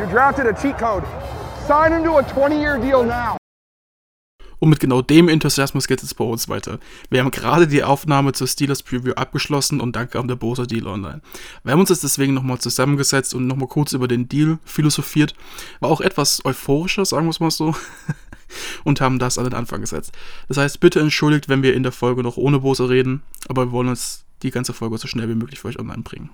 You drafted a cheat code. Sign him a 20-year deal now. Und mit genau dem Enthusiasmus geht es bei uns weiter. Wir haben gerade die Aufnahme zur Steelers Preview abgeschlossen und dann kam der Bosa Deal online. Wir haben uns jetzt deswegen nochmal zusammengesetzt und nochmal kurz über den Deal philosophiert. War auch etwas euphorischer, sagen wir es mal so. und haben das an den Anfang gesetzt. Das heißt, bitte entschuldigt, wenn wir in der Folge noch ohne Bosa reden, aber wir wollen uns die ganze Folge so schnell wie möglich für euch online bringen.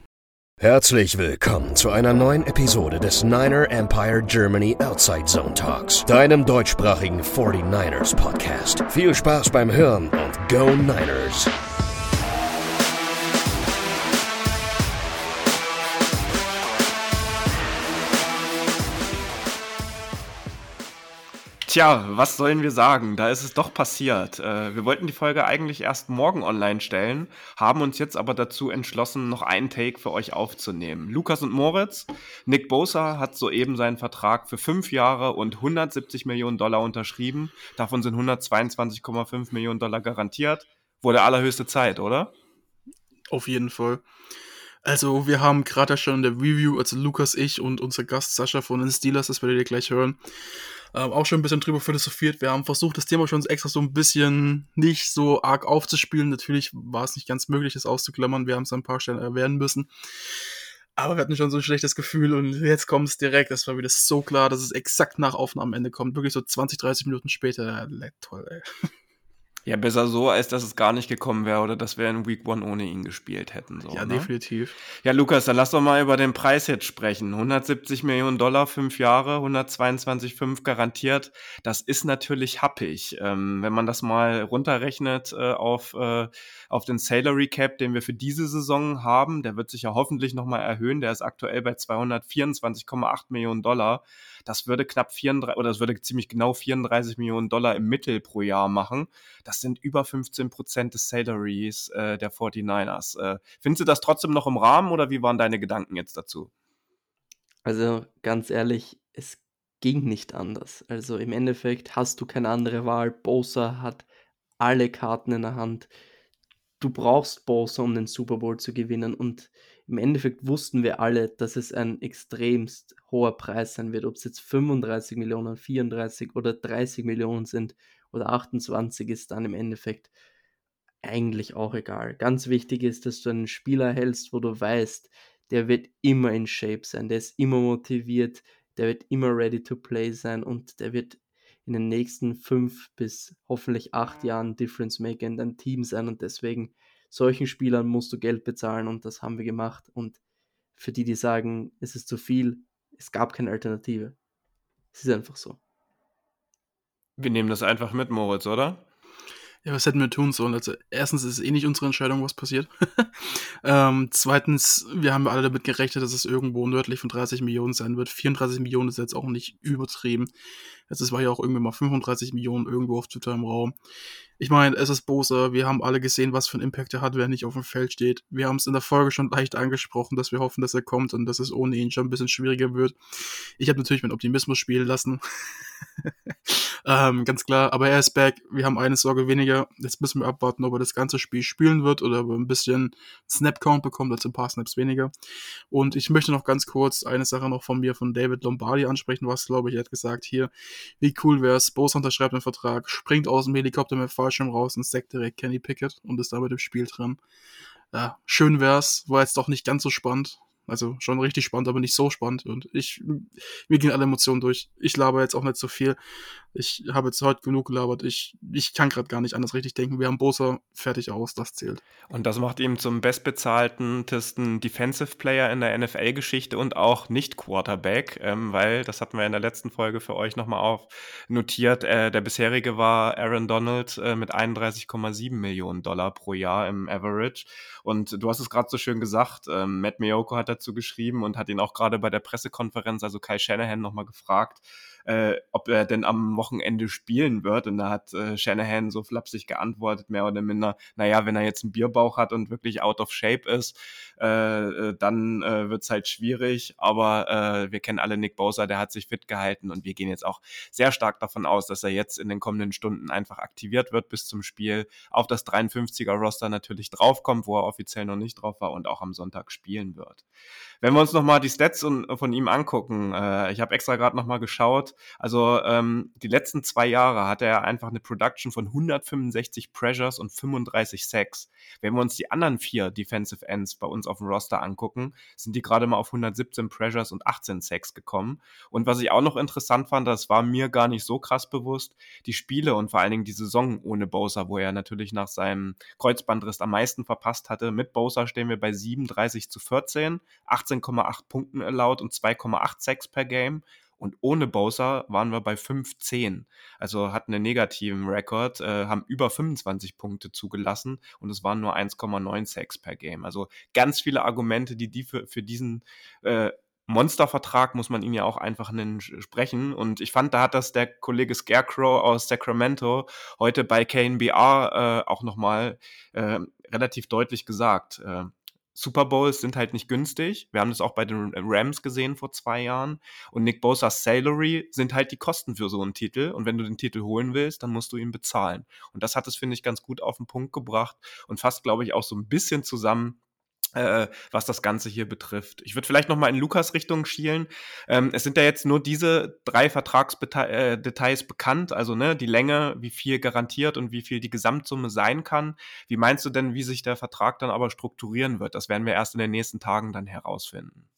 Herzlich willkommen zu einer neuen Episode des Niner Empire Germany Outside Zone Talks, deinem deutschsprachigen 49ers Podcast. Viel Spaß beim Hören und Go Niners! Tja, was sollen wir sagen? Da ist es doch passiert. Äh, wir wollten die Folge eigentlich erst morgen online stellen, haben uns jetzt aber dazu entschlossen, noch einen Take für euch aufzunehmen. Lukas und Moritz, Nick Bosa hat soeben seinen Vertrag für fünf Jahre und 170 Millionen Dollar unterschrieben. Davon sind 122,5 Millionen Dollar garantiert. Wurde allerhöchste Zeit, oder? Auf jeden Fall. Also, wir haben gerade schon in der Review, also Lukas, ich und unser Gast Sascha von den Steelers, das werdet ihr gleich hören, ähm, auch schon ein bisschen drüber philosophiert. Wir haben versucht, das Thema schon extra so ein bisschen nicht so arg aufzuspielen. Natürlich war es nicht ganz möglich, das auszuklammern. Wir haben es an ein paar Stellen erwähnen müssen. Aber wir hatten schon so ein schlechtes Gefühl und jetzt kommt es direkt. Das war wieder so klar, dass es exakt nach Aufnahmeende kommt. Wirklich so 20, 30 Minuten später. Toll, ey. Ja, besser so, als dass es gar nicht gekommen wäre oder dass wir in Week One ohne ihn gespielt hätten. So, ja, ne? definitiv. Ja, Lukas, dann lass doch mal über den Preis jetzt sprechen. 170 Millionen Dollar, fünf Jahre, 122,5 garantiert. Das ist natürlich happig. Ähm, wenn man das mal runterrechnet äh, auf, äh, auf den Salary Cap, den wir für diese Saison haben, der wird sich ja hoffentlich nochmal erhöhen. Der ist aktuell bei 224,8 Millionen Dollar. Das würde knapp 34 oder das würde ziemlich genau 34 Millionen Dollar im Mittel pro Jahr machen. Das sind über 15 Prozent des Salaries äh, der 49ers. Äh, findest du das trotzdem noch im Rahmen oder wie waren deine Gedanken jetzt dazu? Also ganz ehrlich, es ging nicht anders. Also im Endeffekt hast du keine andere Wahl. Bosa hat alle Karten in der Hand. Du brauchst Bosa, um den Super Bowl zu gewinnen. Und im Endeffekt wussten wir alle, dass es ein extremst hoher Preis sein wird. Ob es jetzt 35 Millionen, 34 oder 30 Millionen sind oder 28 ist dann im Endeffekt eigentlich auch egal. Ganz wichtig ist, dass du einen Spieler hältst, wo du weißt, der wird immer in Shape sein, der ist immer motiviert, der wird immer ready to play sein und der wird in den nächsten fünf bis hoffentlich acht Jahren Difference Maker in deinem Team sein und deswegen solchen Spielern musst du Geld bezahlen und das haben wir gemacht. Und für die, die sagen, es ist zu viel, es gab keine Alternative. Es ist einfach so. Wir nehmen das einfach mit, Moritz, oder? Ja, was hätten wir tun sollen? Also, erstens ist es eh nicht unsere Entscheidung, was passiert. ähm, zweitens, wir haben alle damit gerechnet, dass es irgendwo nördlich von 30 Millionen sein wird. 34 Millionen ist jetzt auch nicht übertrieben. Es war ja auch irgendwie mal 35 Millionen irgendwo auf Twitter im Raum. Ich meine, es ist Bose. Wir haben alle gesehen, was für einen Impact er hat, wer nicht auf dem Feld steht. Wir haben es in der Folge schon leicht angesprochen, dass wir hoffen, dass er kommt und dass es ohne ihn schon ein bisschen schwieriger wird. Ich habe natürlich meinen Optimismus spielen lassen. ähm, ganz klar, aber er ist back. Wir haben eine Sorge weniger. Jetzt müssen wir abwarten, ob er das ganze Spiel spielen wird oder ob er ein bisschen Snap-Count bekommt, also ein paar Snaps weniger. Und ich möchte noch ganz kurz eine Sache noch von mir, von David Lombardi ansprechen, was, glaube ich, er hat gesagt hier, wie cool wäre es, Bose unterschreibt einen Vertrag, springt aus dem Helikopter mit Fallschirm raus und sackt direkt Kenny Pickett und ist damit im Spiel drin. Ja, schön wär's, war jetzt doch nicht ganz so spannend. Also schon richtig spannend, aber nicht so spannend. Und ich, mir gehen alle Emotionen durch. Ich laber jetzt auch nicht so viel. Ich habe jetzt heute genug gelabert. Ich, ich kann gerade gar nicht anders richtig denken. Wir haben Bosa fertig aus, das zählt. Und das macht ihn zum bestbezahltesten Defensive Player in der NFL-Geschichte und auch nicht Quarterback, ähm, weil, das hatten wir in der letzten Folge für euch nochmal auf notiert, äh, der bisherige war Aaron Donald äh, mit 31,7 Millionen Dollar pro Jahr im Average. Und du hast es gerade so schön gesagt, ähm, Matt Miyoko hat dazu geschrieben und hat ihn auch gerade bei der Pressekonferenz, also Kai Shanahan, nochmal gefragt, äh, ob er denn am Wochenende spielen wird. Und da hat äh, Shanahan so flapsig geantwortet, mehr oder minder, naja, wenn er jetzt einen Bierbauch hat und wirklich out of shape ist, äh, äh dann äh, wird es halt schwierig. Aber äh, wir kennen alle Nick Bosa, der hat sich fit gehalten und wir gehen jetzt auch sehr stark davon aus, dass er jetzt in den kommenden Stunden einfach aktiviert wird bis zum Spiel, auf das 53er Roster natürlich draufkommt, wo er offiziell noch nicht drauf war und auch am Sonntag spielen wird. Wenn wir uns nochmal die Stats von ihm angucken, äh, ich habe extra gerade nochmal geschaut, also ähm, die letzten zwei Jahre hatte er einfach eine Production von 165 Pressures und 35 Sacks. Wenn wir uns die anderen vier Defensive Ends bei uns auf dem Roster angucken, sind die gerade mal auf 117 Pressures und 18 Sacks gekommen. Und was ich auch noch interessant fand, das war mir gar nicht so krass bewusst, die Spiele und vor allen Dingen die Saison ohne Bowser, wo er natürlich nach seinem Kreuzbandriss am meisten verpasst hatte. Mit Bowser stehen wir bei 37 zu 14, 18,8 Punkten allowed und 2,8 Sacks per Game. Und ohne Bowser waren wir bei 15. Also hatten einen negativen Rekord, äh, haben über 25 Punkte zugelassen und es waren nur 1,9 Sacks per Game. Also ganz viele Argumente, die die für, für diesen äh, Monstervertrag muss man ihn ja auch einfach nennen, sprechen. Und ich fand, da hat das der Kollege Scarecrow aus Sacramento heute bei KNBR äh, auch nochmal äh, relativ deutlich gesagt. Äh, Super Bowls sind halt nicht günstig. Wir haben das auch bei den Rams gesehen vor zwei Jahren. Und Nick Bosa's Salary sind halt die Kosten für so einen Titel. Und wenn du den Titel holen willst, dann musst du ihn bezahlen. Und das hat es, finde ich, ganz gut auf den Punkt gebracht und fasst, glaube ich, auch so ein bisschen zusammen, äh, was das Ganze hier betrifft. Ich würde vielleicht noch mal in Lukas Richtung schielen. Ähm, es sind ja jetzt nur diese drei Vertragsdetails äh, bekannt, also ne, die Länge, wie viel garantiert und wie viel die Gesamtsumme sein kann. Wie meinst du denn, wie sich der Vertrag dann aber strukturieren wird? Das werden wir erst in den nächsten Tagen dann herausfinden.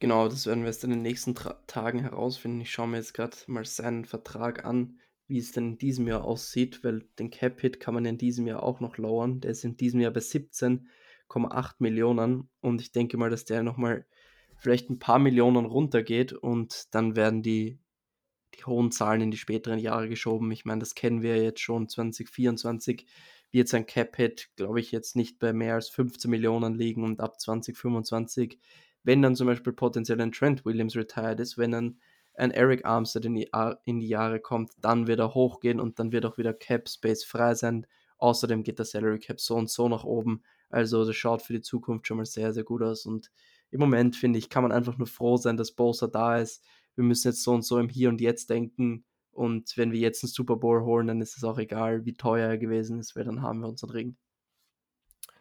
Genau, das werden wir erst in den nächsten Tra Tagen herausfinden. Ich schaue mir jetzt gerade mal seinen Vertrag an, wie es denn in diesem Jahr aussieht, weil den Cap-Hit kann man in diesem Jahr auch noch lowern. Der ist in diesem Jahr bei 17 1,8 Millionen und ich denke mal, dass der nochmal vielleicht ein paar Millionen runtergeht und dann werden die, die hohen Zahlen in die späteren Jahre geschoben. Ich meine, das kennen wir jetzt schon. 2024 wird sein Cap-Hit, glaube ich, jetzt nicht bei mehr als 15 Millionen liegen und ab 2025, wenn dann zum Beispiel potenziell ein Trent Williams retired ist, wenn dann ein Eric Armstead in die, in die Jahre kommt, dann wird er hochgehen und dann wird auch wieder Cap Space frei sein. Außerdem geht der Salary Cap so und so nach oben. Also das schaut für die Zukunft schon mal sehr, sehr gut aus. Und im Moment, finde ich, kann man einfach nur froh sein, dass Bosa da ist. Wir müssen jetzt so und so im Hier und Jetzt denken. Und wenn wir jetzt einen Super Bowl holen, dann ist es auch egal, wie teuer er gewesen ist, weil dann haben wir unseren Ring.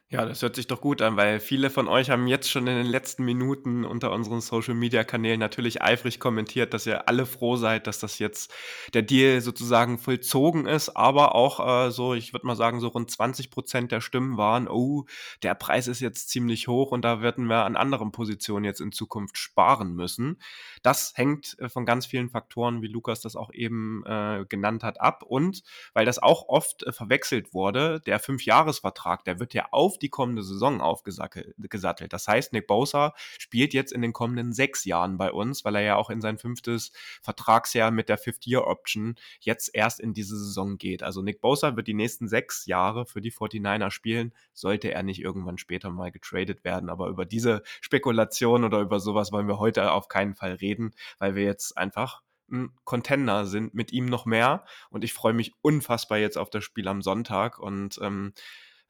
Ja, das hört sich doch gut an, weil viele von euch haben jetzt schon in den letzten Minuten unter unseren Social Media Kanälen natürlich eifrig kommentiert, dass ihr alle froh seid, dass das jetzt der Deal sozusagen vollzogen ist, aber auch äh, so, ich würde mal sagen, so rund 20 Prozent der Stimmen waren, oh, der Preis ist jetzt ziemlich hoch und da werden wir an anderen Positionen jetzt in Zukunft sparen müssen. Das hängt äh, von ganz vielen Faktoren, wie Lukas das auch eben äh, genannt hat, ab und weil das auch oft äh, verwechselt wurde, der Fünfjahresvertrag, der wird ja auf die kommende Saison aufgesattelt. Das heißt, Nick Bosa spielt jetzt in den kommenden sechs Jahren bei uns, weil er ja auch in sein fünftes Vertragsjahr mit der Fifth-Year-Option jetzt erst in diese Saison geht. Also Nick Bosa wird die nächsten sechs Jahre für die 49er spielen, sollte er nicht irgendwann später mal getradet werden. Aber über diese Spekulation oder über sowas wollen wir heute auf keinen Fall reden, weil wir jetzt einfach ein Contender sind mit ihm noch mehr. Und ich freue mich unfassbar jetzt auf das Spiel am Sonntag. Und ähm,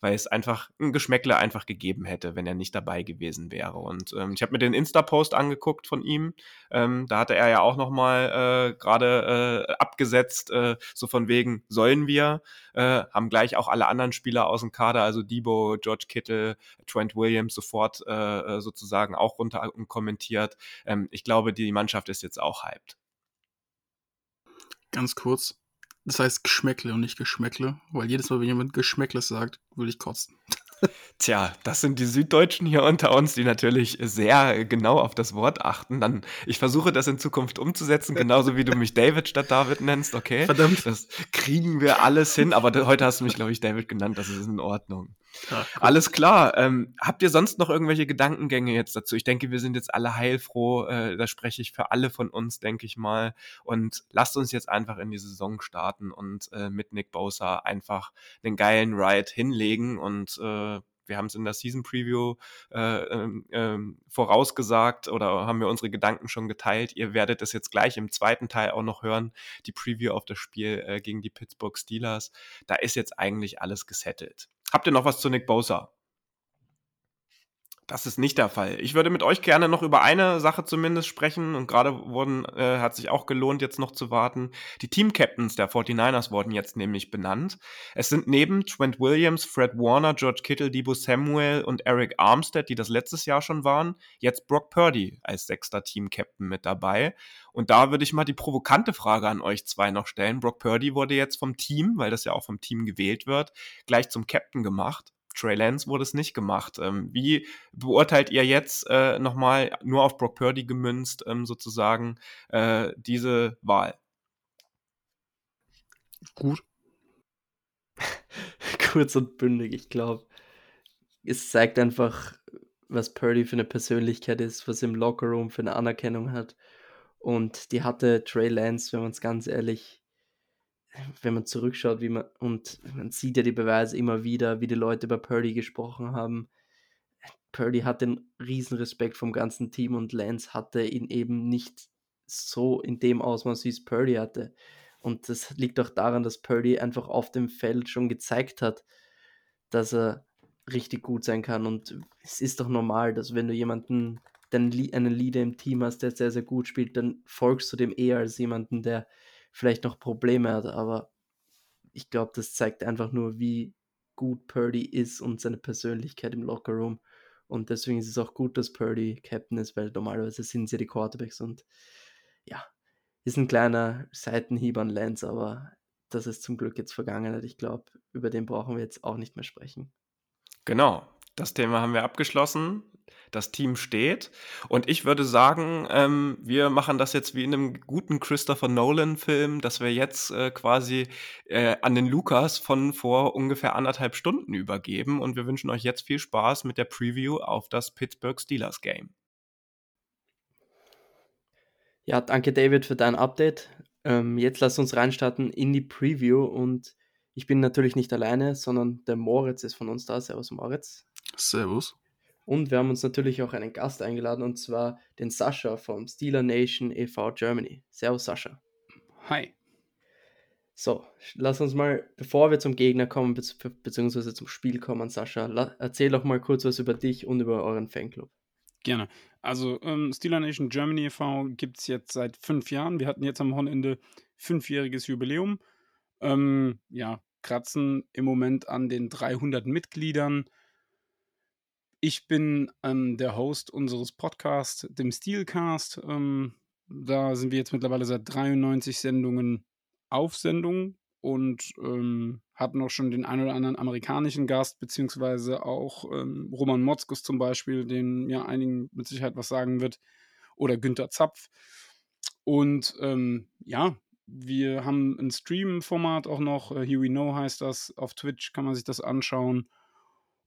weil es einfach ein Geschmäckle einfach gegeben hätte, wenn er nicht dabei gewesen wäre. Und ähm, ich habe mir den Insta-Post angeguckt von ihm. Ähm, da hatte er ja auch noch mal äh, gerade äh, abgesetzt, äh, so von wegen sollen wir. Äh, haben gleich auch alle anderen Spieler aus dem Kader, also Debo, George Kittle, Trent Williams sofort äh, äh sozusagen auch runter kommentiert. Ähm, ich glaube, die Mannschaft ist jetzt auch hyped. Ganz kurz, das heißt Geschmäckle und nicht Geschmäckle, weil jedes Mal, wenn jemand Geschmäckle sagt, würde ich kotzen. Tja, das sind die Süddeutschen hier unter uns, die natürlich sehr genau auf das Wort achten. Dann, ich versuche das in Zukunft umzusetzen, genauso wie du mich David statt David nennst, okay? Verdammt. Das kriegen wir alles hin, aber heute hast du mich, glaube ich, David genannt, das ist in Ordnung. Ja, Alles klar. Ähm, habt ihr sonst noch irgendwelche Gedankengänge jetzt dazu? Ich denke, wir sind jetzt alle heilfroh. Äh, da spreche ich für alle von uns, denke ich mal. Und lasst uns jetzt einfach in die Saison starten und äh, mit Nick Bosa einfach einen geilen Ride hinlegen und äh, wir haben es in der Season Preview äh, ähm, ähm, vorausgesagt oder haben wir unsere Gedanken schon geteilt. Ihr werdet es jetzt gleich im zweiten Teil auch noch hören, die Preview auf das Spiel äh, gegen die Pittsburgh Steelers. Da ist jetzt eigentlich alles gesettelt. Habt ihr noch was zu Nick Bosa? Das ist nicht der Fall. Ich würde mit euch gerne noch über eine Sache zumindest sprechen und gerade wurden, äh, hat sich auch gelohnt, jetzt noch zu warten. Die Team-Captains der 49ers wurden jetzt nämlich benannt. Es sind neben Trent Williams, Fred Warner, George Kittle, Debo Samuel und Eric Armstead, die das letztes Jahr schon waren, jetzt Brock Purdy als sechster Team-Captain mit dabei. Und da würde ich mal die provokante Frage an euch zwei noch stellen. Brock Purdy wurde jetzt vom Team, weil das ja auch vom Team gewählt wird, gleich zum Captain gemacht. Trey Lance wurde es nicht gemacht. Ähm, wie beurteilt ihr jetzt äh, nochmal nur auf Brock Purdy gemünzt ähm, sozusagen äh, diese Wahl? Gut. Kurz und bündig, ich glaube. Es zeigt einfach, was Purdy für eine Persönlichkeit ist, was im Lockerroom für eine Anerkennung hat. Und die hatte Trey Lance, wenn man es ganz ehrlich wenn man zurückschaut, wie man, und man sieht ja die Beweise immer wieder, wie die Leute über Purdy gesprochen haben. Purdy hat den riesen Respekt vom ganzen Team und Lance hatte ihn eben nicht so in dem Ausmaß, wie es Purdy hatte. Und das liegt auch daran, dass Purdy einfach auf dem Feld schon gezeigt hat, dass er richtig gut sein kann. Und es ist doch normal, dass wenn du jemanden, einen Leader im Team hast, der sehr, sehr gut spielt, dann folgst du dem eher als jemanden, der vielleicht noch Probleme hat, aber ich glaube, das zeigt einfach nur, wie gut Purdy ist und seine Persönlichkeit im Lockerroom. Und deswegen ist es auch gut, dass Purdy Captain ist, weil normalerweise sind sie die Quarterbacks und ja, ist ein kleiner Seitenhieb an Lance, aber das ist zum Glück jetzt Vergangenheit. Ich glaube, über den brauchen wir jetzt auch nicht mehr sprechen. Genau, das Thema haben wir abgeschlossen. Das Team steht. Und ich würde sagen, ähm, wir machen das jetzt wie in einem guten Christopher Nolan-Film, dass wir jetzt äh, quasi äh, an den Lukas von vor ungefähr anderthalb Stunden übergeben. Und wir wünschen euch jetzt viel Spaß mit der Preview auf das Pittsburgh Steelers Game. Ja, danke David für dein Update. Ähm, jetzt lass uns reinstarten in die Preview und ich bin natürlich nicht alleine, sondern der Moritz ist von uns da. Servus Moritz. Servus. Und wir haben uns natürlich auch einen Gast eingeladen und zwar den Sascha vom Steeler Nation e.V. Germany. Servus Sascha. Hi. So, lass uns mal, bevor wir zum Gegner kommen, be beziehungsweise zum Spiel kommen, Sascha, erzähl doch mal kurz was über dich und über euren Fanclub. Gerne. Also, ähm, Steeler Nation Germany e.V. gibt es jetzt seit fünf Jahren. Wir hatten jetzt am Wochenende fünfjähriges Jubiläum. Ähm, ja, kratzen im Moment an den 300 Mitgliedern. Ich bin ähm, der Host unseres Podcasts, dem Steelcast. Ähm, da sind wir jetzt mittlerweile seit 93 Sendungen auf Sendung und ähm, hatten auch schon den ein oder anderen amerikanischen Gast, beziehungsweise auch ähm, Roman Motzkus zum Beispiel, den ja einigen mit Sicherheit was sagen wird, oder Günther Zapf. Und ähm, ja, wir haben ein Stream-Format auch noch, äh, Here We Know heißt das, auf Twitch kann man sich das anschauen.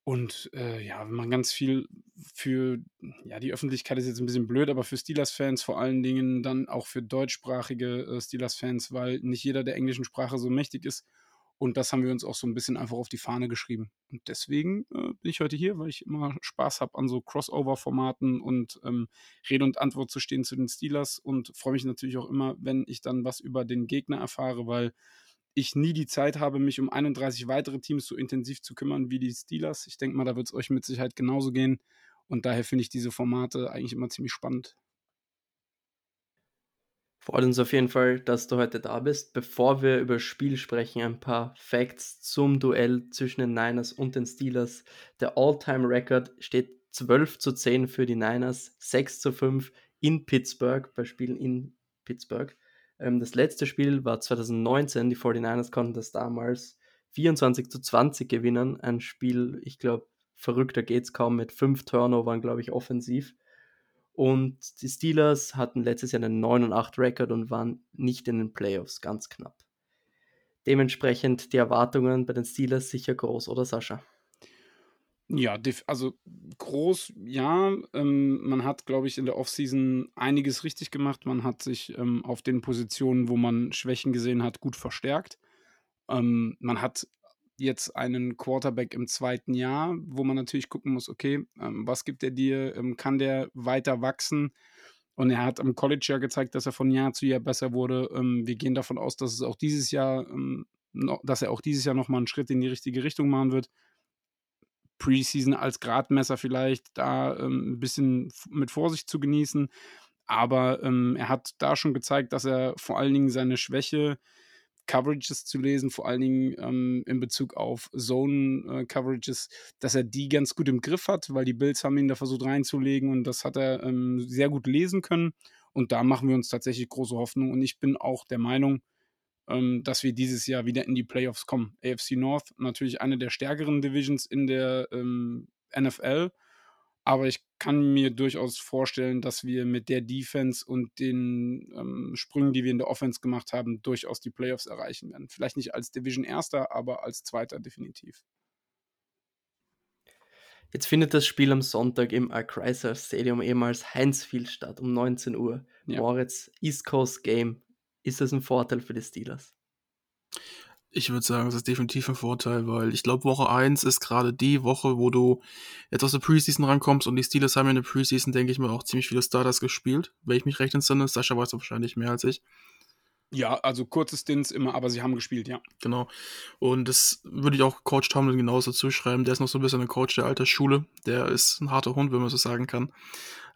Und äh, ja, wir machen ganz viel für, ja, die Öffentlichkeit ist jetzt ein bisschen blöd, aber für Steelers-Fans vor allen Dingen dann auch für deutschsprachige äh, Steelers-Fans, weil nicht jeder der englischen Sprache so mächtig ist. Und das haben wir uns auch so ein bisschen einfach auf die Fahne geschrieben. Und deswegen äh, bin ich heute hier, weil ich immer Spaß habe an so Crossover-Formaten und ähm, Rede und Antwort zu stehen zu den Steelers und freue mich natürlich auch immer, wenn ich dann was über den Gegner erfahre, weil ich nie die Zeit habe, mich um 31 weitere Teams so intensiv zu kümmern wie die Steelers. Ich denke mal, da wird es euch mit Sicherheit genauso gehen. Und daher finde ich diese Formate eigentlich immer ziemlich spannend. Freut uns auf jeden Fall, dass du heute da bist. Bevor wir über das Spiel sprechen, ein paar Facts zum Duell zwischen den Niners und den Steelers. Der All-Time-Record steht 12 zu 10 für die Niners, 6 zu 5 in Pittsburgh, bei Spielen in Pittsburgh. Ähm, das letzte Spiel war 2019. Die 49ers konnten das damals 24 zu 20 gewinnen. Ein Spiel, ich glaube, verrückter geht es kaum mit fünf Turnovern, glaube ich, offensiv. Und die Steelers hatten letztes Jahr einen 9 und 8 Rekord und waren nicht in den Playoffs, ganz knapp. Dementsprechend die Erwartungen bei den Steelers sicher groß, oder Sascha? Ja, also groß, ja. Ähm, man hat, glaube ich, in der Offseason einiges richtig gemacht. Man hat sich ähm, auf den Positionen, wo man Schwächen gesehen hat, gut verstärkt. Ähm, man hat jetzt einen Quarterback im zweiten Jahr, wo man natürlich gucken muss, okay, ähm, was gibt er dir? Ähm, kann der weiter wachsen? Und er hat am College ja gezeigt, dass er von Jahr zu Jahr besser wurde. Ähm, wir gehen davon aus, dass es auch dieses Jahr, dass er auch dieses Jahr nochmal einen Schritt in die richtige Richtung machen wird. Preseason als Gradmesser vielleicht da ähm, ein bisschen mit Vorsicht zu genießen. Aber ähm, er hat da schon gezeigt, dass er vor allen Dingen seine Schwäche Coverages zu lesen, vor allen Dingen ähm, in Bezug auf Zone-Coverages, äh, dass er die ganz gut im Griff hat, weil die Bills haben ihn da versucht reinzulegen und das hat er ähm, sehr gut lesen können. Und da machen wir uns tatsächlich große Hoffnung. Und ich bin auch der Meinung, dass wir dieses Jahr wieder in die Playoffs kommen. AFC North, natürlich eine der stärkeren Divisions in der ähm, NFL. Aber ich kann mir durchaus vorstellen, dass wir mit der Defense und den ähm, Sprüngen, die wir in der Offense gemacht haben, durchaus die Playoffs erreichen werden. Vielleicht nicht als Division Erster, aber als Zweiter definitiv. Jetzt findet das Spiel am Sonntag im Chrysler Stadium ehemals Heinzfield statt um 19 Uhr. Ja. Moritz, East Coast Game. Ist das ein Vorteil für die Steelers? Ich würde sagen, das ist definitiv ein Vorteil, weil ich glaube, Woche 1 ist gerade die Woche, wo du jetzt aus der Preseason rankommst und die Steelers haben in der Preseason, denke ich mal, auch ziemlich viele Starters gespielt, wenn ich mich recht entsinne. Sascha weiß wahrscheinlich mehr als ich. Ja, also kurze Stints immer, aber sie haben gespielt, ja. Genau. Und das würde ich auch Coach Tomlin genauso zuschreiben. Der ist noch so ein bisschen ein Coach der alten Schule. Der ist ein harter Hund, wenn man so sagen kann.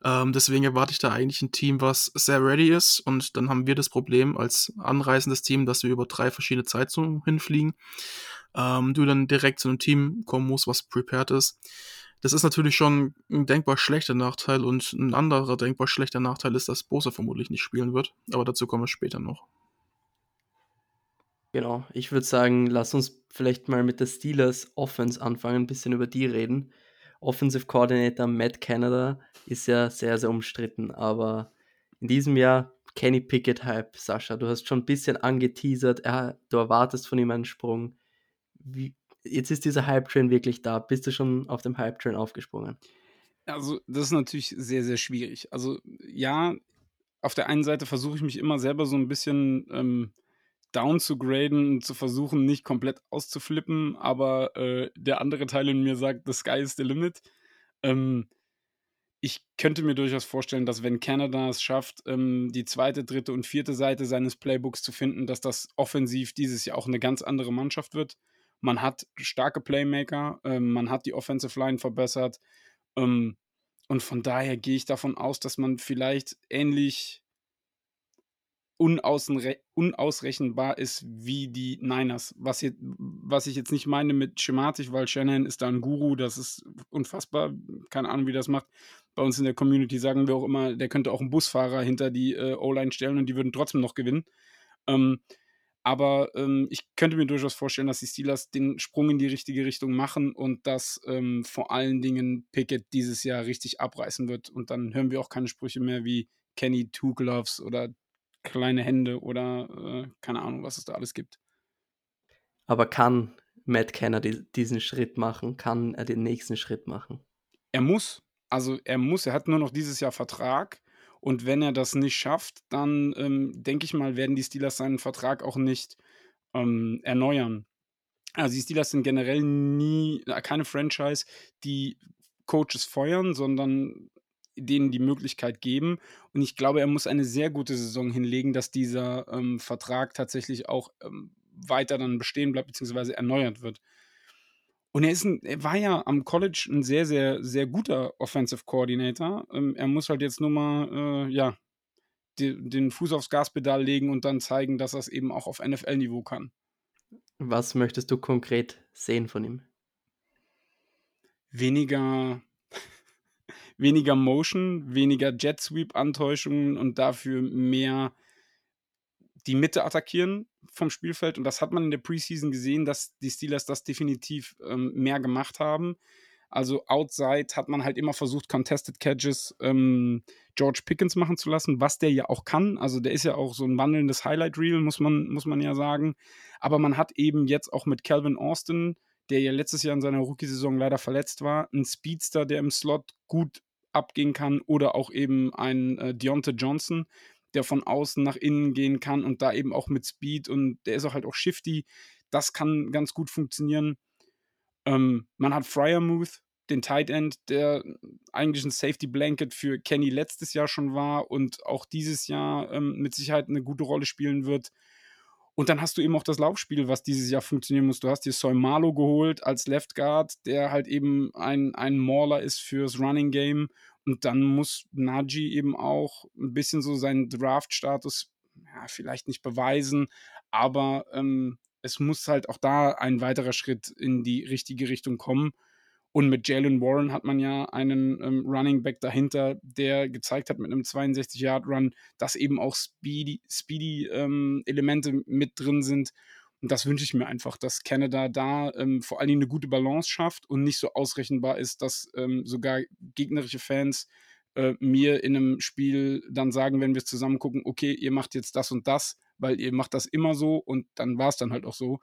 Ähm, deswegen erwarte ich da eigentlich ein Team, was sehr ready ist. Und dann haben wir das Problem als anreisendes Team, dass wir über drei verschiedene Zeitzonen hinfliegen. Ähm, du dann direkt zu einem Team kommen musst, was prepared ist. Das ist natürlich schon ein denkbar schlechter Nachteil und ein anderer denkbar schlechter Nachteil ist, dass Bosa vermutlich nicht spielen wird. Aber dazu kommen wir später noch. Genau, ich würde sagen, lass uns vielleicht mal mit der Steelers Offense anfangen, ein bisschen über die reden. Offensive Coordinator Matt Canada ist ja sehr, sehr umstritten, aber in diesem Jahr Kenny Pickett Hype, Sascha, du hast schon ein bisschen angeteasert, er, du erwartest von ihm einen Sprung. Wie, jetzt ist dieser Hype-Train wirklich da. Bist du schon auf dem Hype-Train aufgesprungen? Also, das ist natürlich sehr, sehr schwierig. Also, ja, auf der einen Seite versuche ich mich immer selber so ein bisschen ähm, down zu graden und zu versuchen, nicht komplett auszuflippen, aber äh, der andere Teil in mir sagt, the sky is the limit. Ähm, ich könnte mir durchaus vorstellen, dass wenn Canada es schafft, ähm, die zweite, dritte und vierte Seite seines Playbooks zu finden, dass das offensiv dieses Jahr auch eine ganz andere Mannschaft wird. Man hat starke Playmaker, ähm, man hat die Offensive Line verbessert. Ähm, und von daher gehe ich davon aus, dass man vielleicht ähnlich unausrechenbar ist wie die Niners. Was, jetzt, was ich jetzt nicht meine mit schematisch, weil Shannon ist da ein Guru, das ist unfassbar. Keine Ahnung, wie das macht. Bei uns in der Community sagen wir auch immer, der könnte auch einen Busfahrer hinter die äh, O-Line stellen und die würden trotzdem noch gewinnen. Ähm, aber ähm, ich könnte mir durchaus vorstellen, dass die Steelers den Sprung in die richtige Richtung machen und dass ähm, vor allen Dingen Pickett dieses Jahr richtig abreißen wird. Und dann hören wir auch keine Sprüche mehr wie Kenny Two Gloves oder kleine Hände oder äh, keine Ahnung, was es da alles gibt. Aber kann Matt Kennedy diesen Schritt machen? Kann er den nächsten Schritt machen? Er muss. Also er muss. Er hat nur noch dieses Jahr Vertrag. Und wenn er das nicht schafft, dann ähm, denke ich mal, werden die Steelers seinen Vertrag auch nicht ähm, erneuern. Also die Steelers sind generell nie, äh, keine Franchise, die Coaches feuern, sondern denen die Möglichkeit geben. Und ich glaube, er muss eine sehr gute Saison hinlegen, dass dieser ähm, Vertrag tatsächlich auch ähm, weiter dann bestehen bleibt, beziehungsweise erneuert wird. Und er, ist ein, er war ja am College ein sehr, sehr, sehr guter Offensive Coordinator. Ähm, er muss halt jetzt nur mal, äh, ja, die, den Fuß aufs Gaspedal legen und dann zeigen, dass er es eben auch auf NFL-Niveau kann. Was möchtest du konkret sehen von ihm? Weniger weniger Motion, weniger Jet Sweep Antäuschungen und dafür mehr die Mitte attackieren vom Spielfeld. Und das hat man in der Preseason gesehen, dass die Steelers das definitiv ähm, mehr gemacht haben. Also outside hat man halt immer versucht, Contested Catches ähm, George Pickens machen zu lassen, was der ja auch kann. Also der ist ja auch so ein wandelndes Highlight-Reel, muss man, muss man ja sagen. Aber man hat eben jetzt auch mit Calvin Austin der ja letztes Jahr in seiner Rookie-Saison leider verletzt war, ein Speedster, der im Slot gut abgehen kann, oder auch eben ein äh, Deontay Johnson, der von außen nach innen gehen kann und da eben auch mit Speed und der ist auch halt auch shifty. das kann ganz gut funktionieren. Ähm, man hat Fryermuth, den Tight End, der eigentlich ein Safety Blanket für Kenny letztes Jahr schon war und auch dieses Jahr ähm, mit Sicherheit eine gute Rolle spielen wird. Und dann hast du eben auch das Laufspiel, was dieses Jahr funktionieren muss. Du hast dir Soy Malo geholt als Left Guard, der halt eben ein, ein Mauler ist fürs Running Game. Und dann muss Najee eben auch ein bisschen so seinen Draft-Status ja, vielleicht nicht beweisen, aber ähm, es muss halt auch da ein weiterer Schritt in die richtige Richtung kommen. Und mit Jalen Warren hat man ja einen ähm, Running Back dahinter, der gezeigt hat mit einem 62-Yard-Run, dass eben auch Speedy-Elemente Speedy, ähm, mit drin sind. Und das wünsche ich mir einfach, dass Canada da ähm, vor allen Dingen eine gute Balance schafft und nicht so ausrechenbar ist, dass ähm, sogar gegnerische Fans äh, mir in einem Spiel dann sagen, wenn wir zusammen gucken, okay, ihr macht jetzt das und das, weil ihr macht das immer so und dann war es dann halt auch so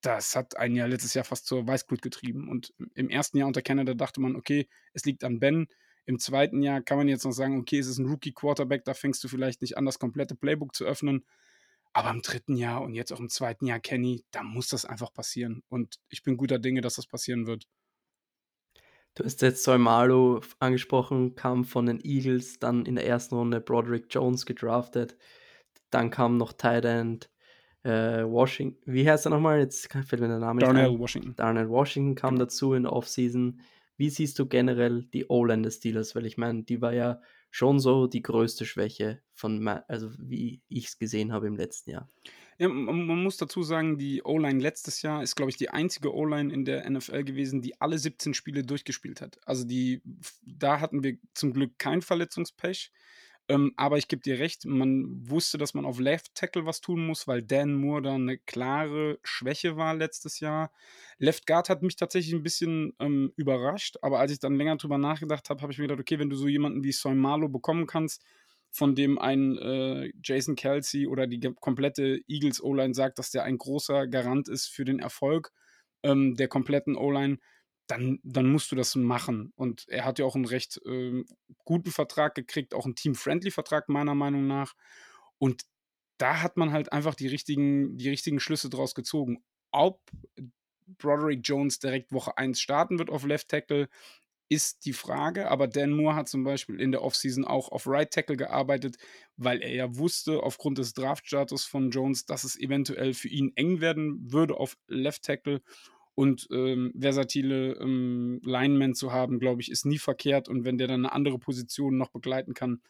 das hat einen ja letztes Jahr fast zur Weißglut getrieben. Und im ersten Jahr unter Canada dachte man, okay, es liegt an Ben. Im zweiten Jahr kann man jetzt noch sagen, okay, es ist ein Rookie-Quarterback, da fängst du vielleicht nicht an, das komplette Playbook zu öffnen. Aber im dritten Jahr und jetzt auch im zweiten Jahr Kenny, da muss das einfach passieren. Und ich bin guter Dinge, dass das passieren wird. Du hast jetzt Soimalo angesprochen, kam von den Eagles, dann in der ersten Runde Broderick Jones gedraftet. Dann kam noch Tight End äh, Washington, wie heißt er nochmal? Jetzt fällt mir der Name Darnell nicht Washington. Darnell Washington kam genau. dazu in der Offseason. Wie siehst du generell die O-Line des Steelers? Weil ich meine, die war ja schon so die größte Schwäche von, also wie ich es gesehen habe im letzten Jahr. Ja, man, man muss dazu sagen, die O-Line letztes Jahr ist, glaube ich, die einzige O-Line in der NFL gewesen, die alle 17 Spiele durchgespielt hat. Also die, da hatten wir zum Glück kein Verletzungspech. Ähm, aber ich gebe dir recht, man wusste, dass man auf Left Tackle was tun muss, weil Dan Moore da eine klare Schwäche war letztes Jahr. Left Guard hat mich tatsächlich ein bisschen ähm, überrascht, aber als ich dann länger drüber nachgedacht habe, habe ich mir gedacht, okay, wenn du so jemanden wie Soy Marlow bekommen kannst, von dem ein äh, Jason Kelsey oder die komplette Eagles O-Line sagt, dass der ein großer Garant ist für den Erfolg ähm, der kompletten O-Line, dann, dann musst du das machen. Und er hat ja auch einen recht äh, guten Vertrag gekriegt, auch einen Team-Friendly-Vertrag meiner Meinung nach. Und da hat man halt einfach die richtigen, die richtigen Schlüsse draus gezogen. Ob Broderick Jones direkt Woche 1 starten wird auf Left Tackle, ist die Frage. Aber Dan Moore hat zum Beispiel in der Offseason auch auf Right Tackle gearbeitet, weil er ja wusste, aufgrund des Draft-Status von Jones, dass es eventuell für ihn eng werden würde auf Left Tackle und ähm, versatile ähm, Linemen zu haben, glaube ich, ist nie verkehrt. Und wenn der dann eine andere Position noch begleiten kann,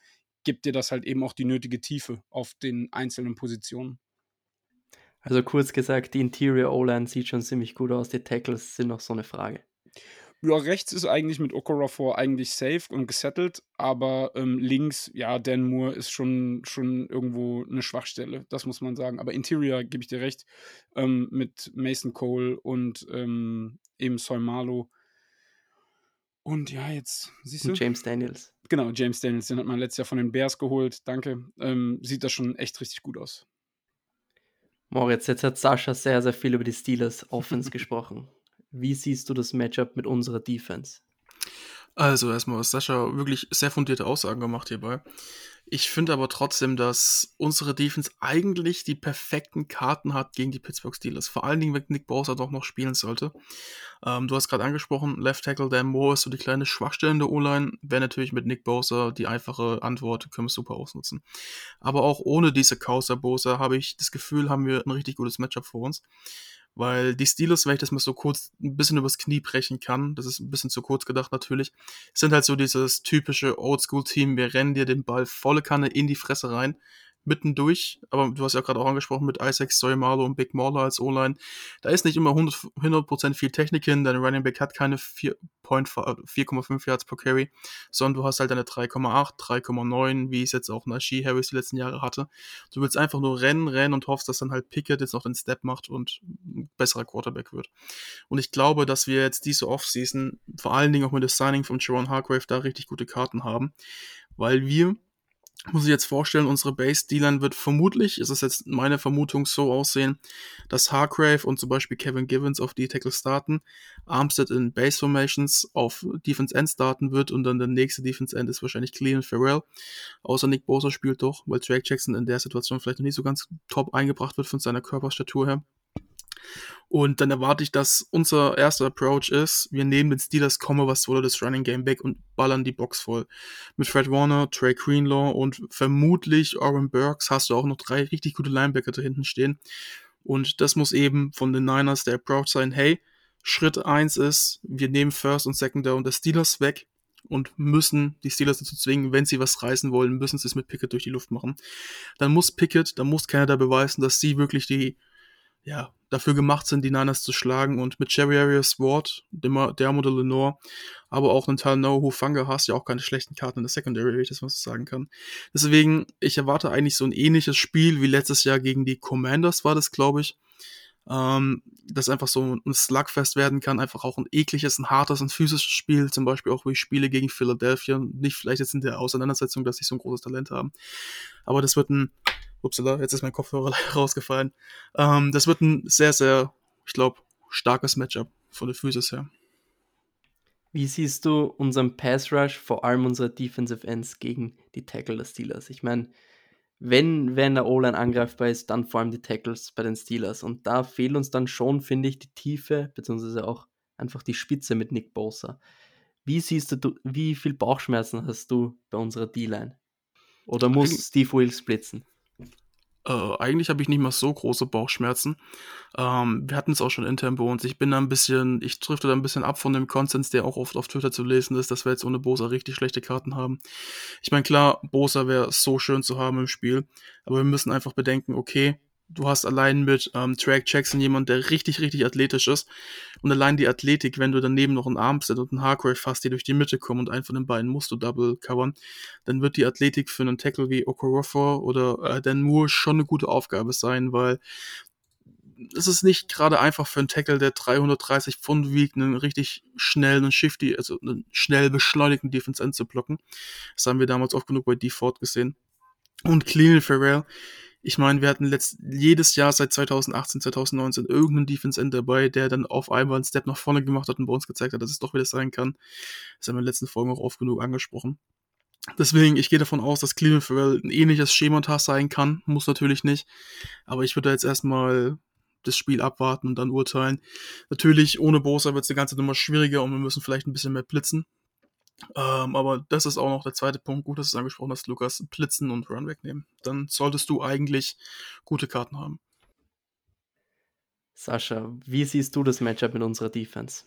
gibt dir das halt eben auch die nötige Tiefe auf den einzelnen Positionen. Also kurz gesagt, die Interior O-Line sieht schon ziemlich gut aus. Die Tackles sind noch so eine Frage. Ja, rechts ist eigentlich mit Okorafor eigentlich safe und gesettelt, aber ähm, links, ja, Dan Moore ist schon, schon irgendwo eine Schwachstelle, das muss man sagen. Aber Interior gebe ich dir recht, ähm, mit Mason Cole und ähm, eben Soy Marlow. Und ja, jetzt siehst du. Und James Daniels. Genau, James Daniels, den hat man letztes Jahr von den Bears geholt. Danke. Ähm, sieht das schon echt richtig gut aus. Moritz, jetzt hat Sascha sehr, sehr viel über die Steelers Offense gesprochen. Wie siehst du das Matchup mit unserer Defense? Also erstmal, Sascha wirklich sehr fundierte Aussagen gemacht hierbei. Ich finde aber trotzdem, dass unsere Defense eigentlich die perfekten Karten hat gegen die Pittsburgh Steelers. Vor allen Dingen, wenn Nick Bosa doch noch spielen sollte. Ähm, du hast gerade angesprochen, Left Tackle Dan Moore ist so die kleine Schwachstelle in der O-Line. Wäre natürlich mit Nick Bosa die einfache Antwort, können wir super ausnutzen. Aber auch ohne diese Causa Bosa habe ich das Gefühl, haben wir ein richtig gutes Matchup vor uns weil die Steelers, wenn ich das mal so kurz ein bisschen übers Knie brechen kann, das ist ein bisschen zu kurz gedacht natürlich, sind halt so dieses typische Oldschool-Team, wir rennen dir den Ball volle Kanne in die Fresse rein mittendurch, aber du hast ja gerade auch angesprochen mit Isaac, Soymalo und Big Mauler als O-Line. Da ist nicht immer 100%, 100 viel Technik hin, dein Running Back hat keine 4,5 Yards per Carry, sondern du hast halt eine 3,8, 3,9, wie es jetzt auch Najee Harris die letzten Jahre hatte. Du willst einfach nur rennen, rennen und hoffst, dass dann halt Pickett jetzt noch den Step macht und ein besserer Quarterback wird. Und ich glaube, dass wir jetzt diese Offseason, vor allen Dingen auch mit dem Signing von Jerome Hargrave, da richtig gute Karten haben, weil wir muss ich jetzt vorstellen, unsere Base D-Line wird vermutlich, ist es jetzt meine Vermutung, so aussehen, dass Hargrave und zum Beispiel Kevin Givens auf die Tackle starten, Armstead in Base Formations auf Defense End starten wird und dann der nächste Defense End ist wahrscheinlich Clean Farrell. Außer Nick Bosa spielt doch, weil Drake Jackson in der Situation vielleicht noch nicht so ganz top eingebracht wird von seiner Körperstatur her. Und dann erwarte ich, dass unser erster Approach ist, wir nehmen den Steelers komme was wolle das Running Game weg und ballern die Box voll. Mit Fred Warner, Trey Greenlaw und vermutlich Oren Burks hast du auch noch drei richtig gute Linebacker da hinten stehen. Und das muss eben von den Niners der Approach sein, hey, Schritt eins ist, wir nehmen First und Second Down der Steelers weg und müssen die Steelers dazu zwingen, wenn sie was reißen wollen, müssen sie es mit Pickett durch die Luft machen. Dann muss Pickett, dann muss Canada beweisen, dass sie wirklich die ja, dafür gemacht sind, die Niners zu schlagen. Und mit Cherry Arias Ward, Dermo de Lenore, aber auch einen Teil No Hufanga hast ja auch keine schlechten Karten in der Secondary, wenn ich das mal so sagen kann. Deswegen, ich erwarte eigentlich so ein ähnliches Spiel wie letztes Jahr gegen die Commanders war das, glaube ich. Ähm, das einfach so ein Slugfest werden kann, einfach auch ein ekliges, ein hartes, ein physisches Spiel, zum Beispiel auch wie Spiele gegen Philadelphia, nicht vielleicht jetzt in der Auseinandersetzung, dass sie so ein großes Talent haben, aber das wird ein Upsala, jetzt ist mein Kopfhörer rausgefallen. Ähm, das wird ein sehr, sehr, ich glaube, starkes Matchup von der Physis her. Wie siehst du unseren Pass Rush, vor allem unsere Defensive Ends gegen die Tackle der Steelers? Ich meine, wenn, wenn der O-Line angreifbar ist, dann vor allem die Tackles bei den Steelers. Und da fehlt uns dann schon, finde ich, die Tiefe, beziehungsweise auch einfach die Spitze mit Nick Bosa. Wie siehst du, wie viel Bauchschmerzen hast du bei unserer D-Line? Oder muss Steve Wills blitzen? Äh, eigentlich habe ich nicht mal so große Bauchschmerzen. Ähm, wir hatten es auch schon intern bei uns. Ich bin da ein bisschen, ich drifte da ein bisschen ab von dem Konsens, der auch oft auf Twitter zu lesen ist, dass wir jetzt ohne Bosa richtig schlechte Karten haben. Ich meine, klar, Bosa wäre so schön zu haben im Spiel, aber wir müssen einfach bedenken, okay, du hast allein mit ähm, Track Jackson jemand, der richtig, richtig athletisch ist. Und allein die Athletik, wenn du daneben noch einen Armstead und einen Hargrave hast, die durch die Mitte kommen und einen von den beiden musst du double covern, dann wird die Athletik für einen Tackle wie Okorofor oder äh, Dan Moore schon eine gute Aufgabe sein, weil es ist nicht gerade einfach für einen Tackle, der 330 Pfund wiegt, einen richtig schnellen und shifty, also einen schnell beschleunigten Defense End zu blocken. Das haben wir damals oft genug bei Default gesehen. Und Clean Farrell, ich meine, wir hatten letzt, jedes Jahr seit 2018, 2019 irgendeinen Defense End dabei, der dann auf einmal einen Step nach vorne gemacht hat und bei uns gezeigt hat, dass es doch wieder sein kann. Das haben wir in den letzten Folgen auch oft genug angesprochen. Deswegen, ich gehe davon aus, dass Cleveland Farrell ein ähnliches Schemata sein kann. Muss natürlich nicht. Aber ich würde jetzt erstmal das Spiel abwarten und dann urteilen. Natürlich, ohne Bosa wird es die ganze Nummer schwieriger und wir müssen vielleicht ein bisschen mehr blitzen. Ähm, aber das ist auch noch der zweite Punkt. Gut, dass du es angesprochen hast, Lukas. Blitzen und Run wegnehmen. Dann solltest du eigentlich gute Karten haben. Sascha, wie siehst du das Matchup in unserer Defense?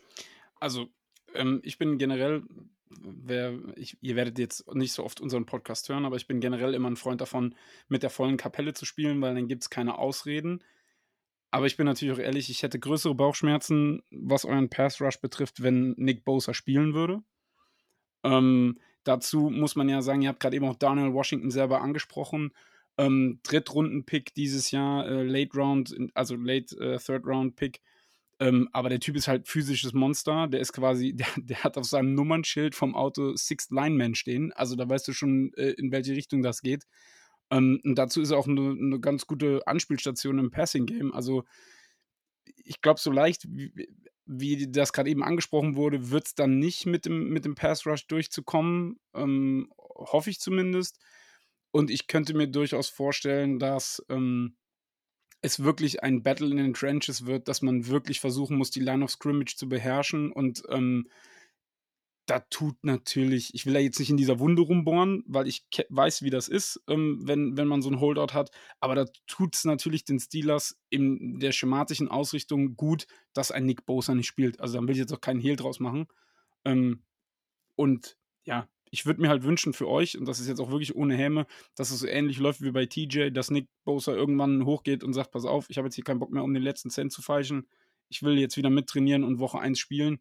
Also, ähm, ich bin generell, wer, ich, ihr werdet jetzt nicht so oft unseren Podcast hören, aber ich bin generell immer ein Freund davon, mit der vollen Kapelle zu spielen, weil dann gibt es keine Ausreden. Aber ich bin natürlich auch ehrlich, ich hätte größere Bauchschmerzen, was euren Pass Rush betrifft, wenn Nick Bosa spielen würde. Ähm, dazu muss man ja sagen, ihr habt gerade eben auch Daniel Washington selber angesprochen. Ähm, Drittrunden-Pick dieses Jahr, äh, Late Round, also Late äh, Third Round Pick. Ähm, aber der Typ ist halt physisches Monster. Der ist quasi, der, der hat auf seinem Nummernschild vom Auto Sixth Lineman stehen. Also da weißt du schon, äh, in welche Richtung das geht. Ähm, und dazu ist er auch eine, eine ganz gute Anspielstation im Passing Game. Also ich glaube, so leicht, wie das gerade eben angesprochen wurde, wird es dann nicht mit dem, mit dem Pass Rush durchzukommen. Ähm, hoffe ich zumindest. Und ich könnte mir durchaus vorstellen, dass ähm, es wirklich ein Battle in den Trenches wird, dass man wirklich versuchen muss, die Line of Scrimmage zu beherrschen und ähm, da tut natürlich, ich will ja jetzt nicht in dieser Wunde rumbohren, weil ich weiß, wie das ist, ähm, wenn, wenn man so ein Holdout hat, aber da tut es natürlich den Steelers in der schematischen Ausrichtung gut, dass ein Nick Bosa nicht spielt. Also da will ich jetzt auch keinen Hehl draus machen. Ähm, und ja, ich würde mir halt wünschen für euch, und das ist jetzt auch wirklich ohne Häme, dass es so ähnlich läuft wie bei TJ, dass Nick Bosa irgendwann hochgeht und sagt, pass auf, ich habe jetzt hier keinen Bock mehr, um den letzten Cent zu feilschen. Ich will jetzt wieder mittrainieren und Woche 1 spielen.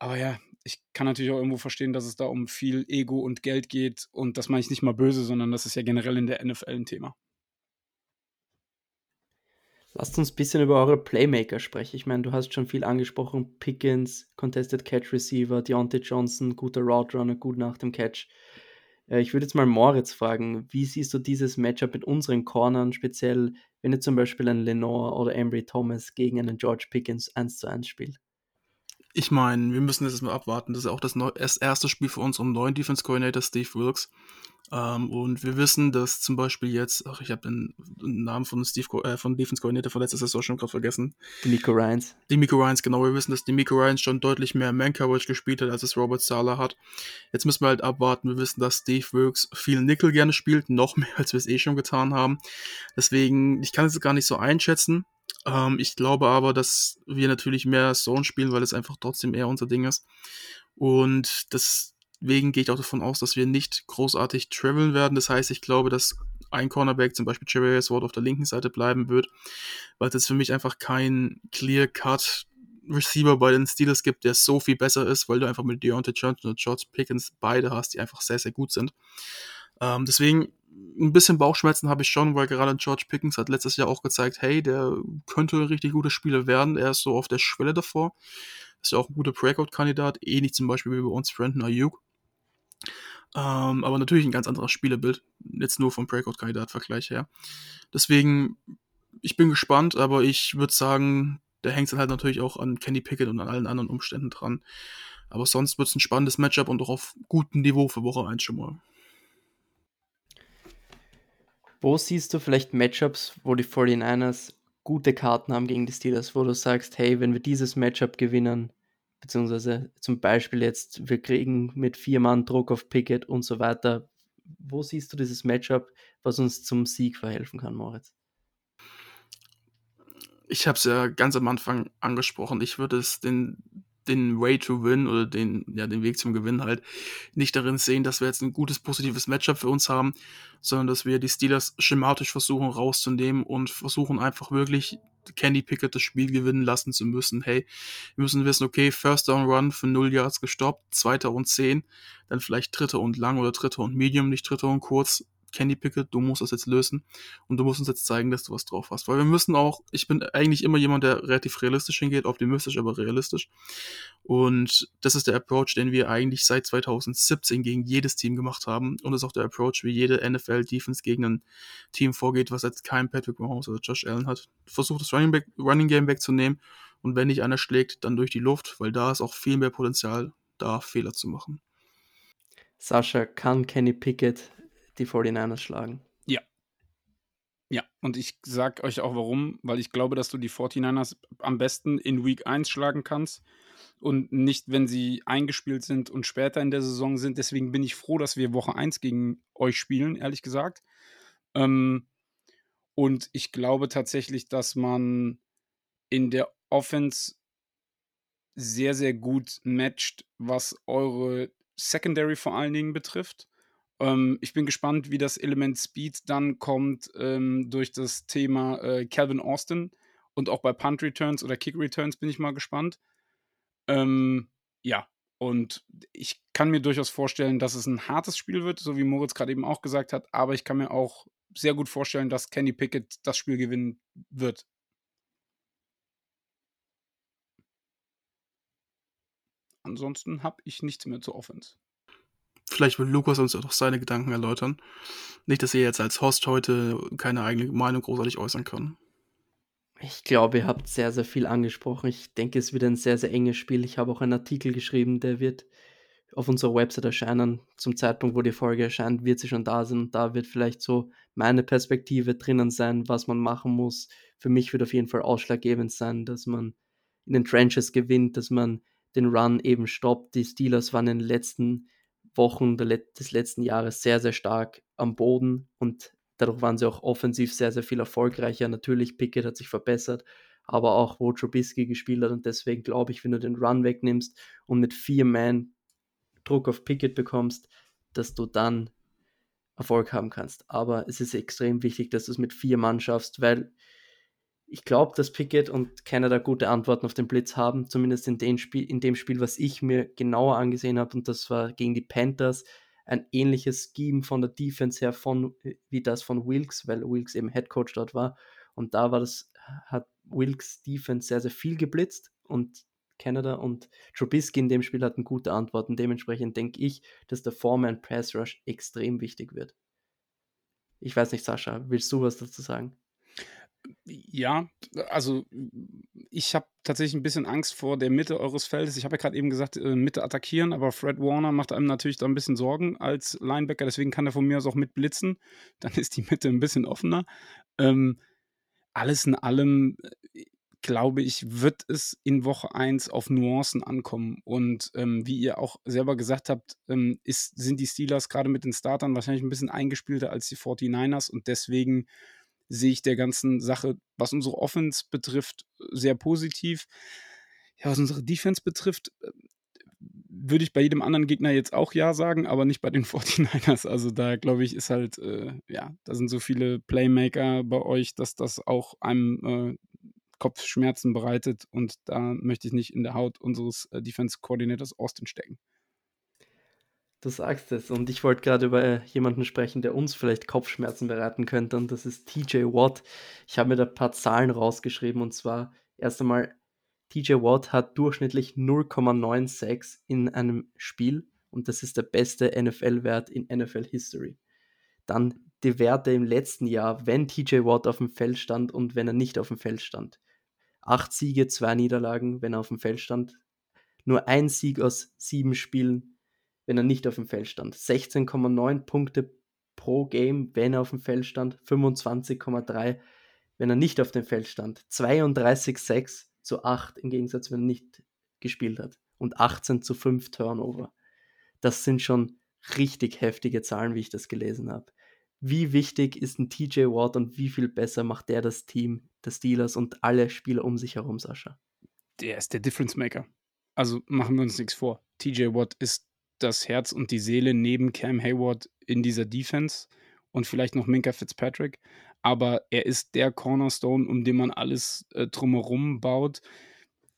Aber ja, ich kann natürlich auch irgendwo verstehen, dass es da um viel Ego und Geld geht. Und das meine ich nicht mal böse, sondern das ist ja generell in der NFL ein Thema. Lasst uns ein bisschen über eure Playmaker sprechen. Ich meine, du hast schon viel angesprochen. Pickens, Contested Catch Receiver, Deontay Johnson, guter Route Runner, gut nach dem Catch. Äh, ich würde jetzt mal Moritz fragen, wie siehst du dieses Matchup mit unseren Cornern, speziell wenn ihr zum Beispiel einen Lenore oder Embry Thomas gegen einen George Pickens 1 zu 1 spielt? Ich meine, wir müssen jetzt mal abwarten. Das ist auch das, neu das erste Spiel für unseren neuen Defense Coordinator Steve Wilkes. Ähm, und wir wissen, dass zum Beispiel jetzt, ach, ich habe den, den, Namen von Steve, äh, von Defense Coordinator von letzter Saison schon gerade vergessen. Demico Ryans. Demico Ryans, genau. Wir wissen, dass Demico Ryans schon deutlich mehr Man-Coverage gespielt hat, als es Robert Sala hat. Jetzt müssen wir halt abwarten. Wir wissen, dass Steve Wilkes viel Nickel gerne spielt, noch mehr, als wir es eh schon getan haben. Deswegen, ich kann es gar nicht so einschätzen. Ähm, ich glaube aber, dass wir natürlich mehr Zone spielen, weil es einfach trotzdem eher unser Ding ist. Und deswegen gehe ich auch davon aus, dass wir nicht großartig traveln werden. Das heißt, ich glaube, dass ein Cornerback, zum Beispiel Jerry Ward, auf der linken Seite bleiben wird, weil es für mich einfach kein Clear-Cut Receiver bei den Steelers gibt, der so viel besser ist, weil du einfach mit Deontay Johnson und George Pickens beide hast, die einfach sehr, sehr gut sind. Ähm, deswegen ein bisschen Bauchschmerzen habe ich schon, weil gerade George Pickens hat letztes Jahr auch gezeigt, hey, der könnte richtig guter Spieler werden. Er ist so auf der Schwelle davor. Ist ja auch ein guter Breakout-Kandidat, ähnlich zum Beispiel wie bei uns Brandon Ayuk. Ähm, aber natürlich ein ganz anderes Spielerbild, jetzt nur vom Breakout-Kandidat-Vergleich her. Deswegen, ich bin gespannt, aber ich würde sagen, der hängt dann halt natürlich auch an Kenny Pickett und an allen anderen Umständen dran. Aber sonst wird es ein spannendes Matchup und auch auf gutem Niveau für Woche 1 schon mal. Wo siehst du vielleicht Matchups, wo die 49ers gute Karten haben gegen die Steelers, wo du sagst, hey, wenn wir dieses Matchup gewinnen, beziehungsweise zum Beispiel jetzt, wir kriegen mit vier Mann Druck auf Pickett und so weiter, wo siehst du dieses Matchup, was uns zum Sieg verhelfen kann, Moritz? Ich habe es ja ganz am Anfang angesprochen. Ich würde es den den Way to Win oder den, ja, den Weg zum Gewinn halt nicht darin sehen, dass wir jetzt ein gutes, positives Matchup für uns haben, sondern dass wir die Steelers schematisch versuchen rauszunehmen und versuchen einfach wirklich Candy Pickett das Spiel gewinnen lassen zu müssen. Hey, wir müssen wissen, okay, First Down Run für 0 Yards gestoppt, zweiter und 10, dann vielleicht dritter und lang oder dritter und medium, nicht dritter und kurz, Candy Pickett, du musst das jetzt lösen und du musst uns jetzt zeigen, dass du was drauf hast. Weil wir müssen auch, ich bin eigentlich immer jemand, der relativ realistisch hingeht, optimistisch, aber realistisch. Und das ist der Approach, den wir eigentlich seit 2017 gegen jedes Team gemacht haben. Und das ist auch der Approach, wie jede NFL-Defense gegen ein Team vorgeht, was jetzt kein Patrick Mahomes oder Josh Allen hat. Versucht das Running, Back, Running Game wegzunehmen und wenn nicht einer schlägt, dann durch die Luft, weil da ist auch viel mehr Potenzial, da Fehler zu machen. Sascha, kann Kenny Pickett die 49ers schlagen. Ja. Ja, und ich sag euch auch warum, weil ich glaube, dass du die 49ers am besten in Week 1 schlagen kannst und nicht, wenn sie eingespielt sind und später in der Saison sind. Deswegen bin ich froh, dass wir Woche 1 gegen euch spielen, ehrlich gesagt. Ähm, und ich glaube tatsächlich, dass man in der Offense sehr, sehr gut matcht, was eure Secondary vor allen Dingen betrifft. Ähm, ich bin gespannt, wie das Element Speed dann kommt ähm, durch das Thema äh, Calvin Austin und auch bei Punt Returns oder Kick Returns bin ich mal gespannt. Ähm, ja, und ich kann mir durchaus vorstellen, dass es ein hartes Spiel wird, so wie Moritz gerade eben auch gesagt hat, aber ich kann mir auch sehr gut vorstellen, dass Kenny Pickett das Spiel gewinnen wird. Ansonsten habe ich nichts mehr zur Offense. Vielleicht will Lukas uns auch seine Gedanken erläutern. Nicht, dass er jetzt als Host heute keine eigene Meinung großartig äußern kann. Ich glaube, ihr habt sehr, sehr viel angesprochen. Ich denke, es wird ein sehr, sehr enges Spiel. Ich habe auch einen Artikel geschrieben, der wird auf unserer Website erscheinen. Zum Zeitpunkt, wo die Folge erscheint, wird sie schon da sein. Und da wird vielleicht so meine Perspektive drinnen sein, was man machen muss. Für mich wird auf jeden Fall ausschlaggebend sein, dass man in den Trenches gewinnt, dass man den Run eben stoppt. Die Steelers waren in den letzten Wochen des letzten Jahres sehr, sehr stark am Boden und dadurch waren sie auch offensiv sehr, sehr viel erfolgreicher. Natürlich, Pickett hat sich verbessert, aber auch wo Trubisky gespielt hat und deswegen glaube ich, wenn du den Run wegnimmst und mit vier Man Druck auf Pickett bekommst, dass du dann Erfolg haben kannst. Aber es ist extrem wichtig, dass du es mit vier Mann schaffst, weil ich glaube, dass Pickett und Canada gute Antworten auf den Blitz haben, zumindest in, den Spiel, in dem Spiel, was ich mir genauer angesehen habe, und das war gegen die Panthers, ein ähnliches Scheme von der Defense her von, wie das von Wilkes, weil Wilkes eben Head Coach dort war. Und da war das, hat Wilkes Defense sehr, sehr viel geblitzt und Canada und Trubisky in dem Spiel hatten gute Antworten. Dementsprechend denke ich, dass der Foreman Pass Rush extrem wichtig wird. Ich weiß nicht, Sascha, willst du was dazu sagen? Ja, also ich habe tatsächlich ein bisschen Angst vor der Mitte eures Feldes. Ich habe ja gerade eben gesagt, äh, Mitte attackieren, aber Fred Warner macht einem natürlich da ein bisschen Sorgen als Linebacker, deswegen kann er von mir aus auch mit blitzen. Dann ist die Mitte ein bisschen offener. Ähm, alles in allem, äh, glaube ich, wird es in Woche 1 auf Nuancen ankommen. Und ähm, wie ihr auch selber gesagt habt, ähm, ist, sind die Steelers gerade mit den Startern wahrscheinlich ein bisschen eingespielter als die 49ers und deswegen sehe ich der ganzen Sache, was unsere Offense betrifft, sehr positiv. Ja, was unsere Defense betrifft, äh, würde ich bei jedem anderen Gegner jetzt auch Ja sagen, aber nicht bei den 49ers. Also da glaube ich, ist halt, äh, ja, da sind so viele Playmaker bei euch, dass das auch einem äh, Kopfschmerzen bereitet und da möchte ich nicht in der Haut unseres äh, Defense-Coordinators Austin stecken. Du sagst es. Und ich wollte gerade über jemanden sprechen, der uns vielleicht Kopfschmerzen bereiten könnte. Und das ist TJ Watt. Ich habe mir da ein paar Zahlen rausgeschrieben. Und zwar erst einmal, TJ Watt hat durchschnittlich 0,96 in einem Spiel. Und das ist der beste NFL-Wert in NFL History. Dann die Werte im letzten Jahr, wenn TJ Watt auf dem Feld stand und wenn er nicht auf dem Feld stand. Acht Siege, zwei Niederlagen, wenn er auf dem Feld stand. Nur ein Sieg aus sieben Spielen, wenn er nicht auf dem Feld stand. 16,9 Punkte pro Game, wenn er auf dem Feld stand. 25,3, wenn er nicht auf dem Feld stand. 32,6 zu 8 im Gegensatz, wenn er nicht gespielt hat. Und 18 zu 5 Turnover. Das sind schon richtig heftige Zahlen, wie ich das gelesen habe. Wie wichtig ist ein TJ Watt und wie viel besser macht der das Team der Steelers und alle Spieler um sich herum, Sascha? Der ist der Difference Maker. Also machen wir uns nichts vor. TJ Watt ist das Herz und die Seele neben Cam Hayward in dieser Defense und vielleicht noch Minka Fitzpatrick. Aber er ist der Cornerstone, um den man alles äh, drumherum baut.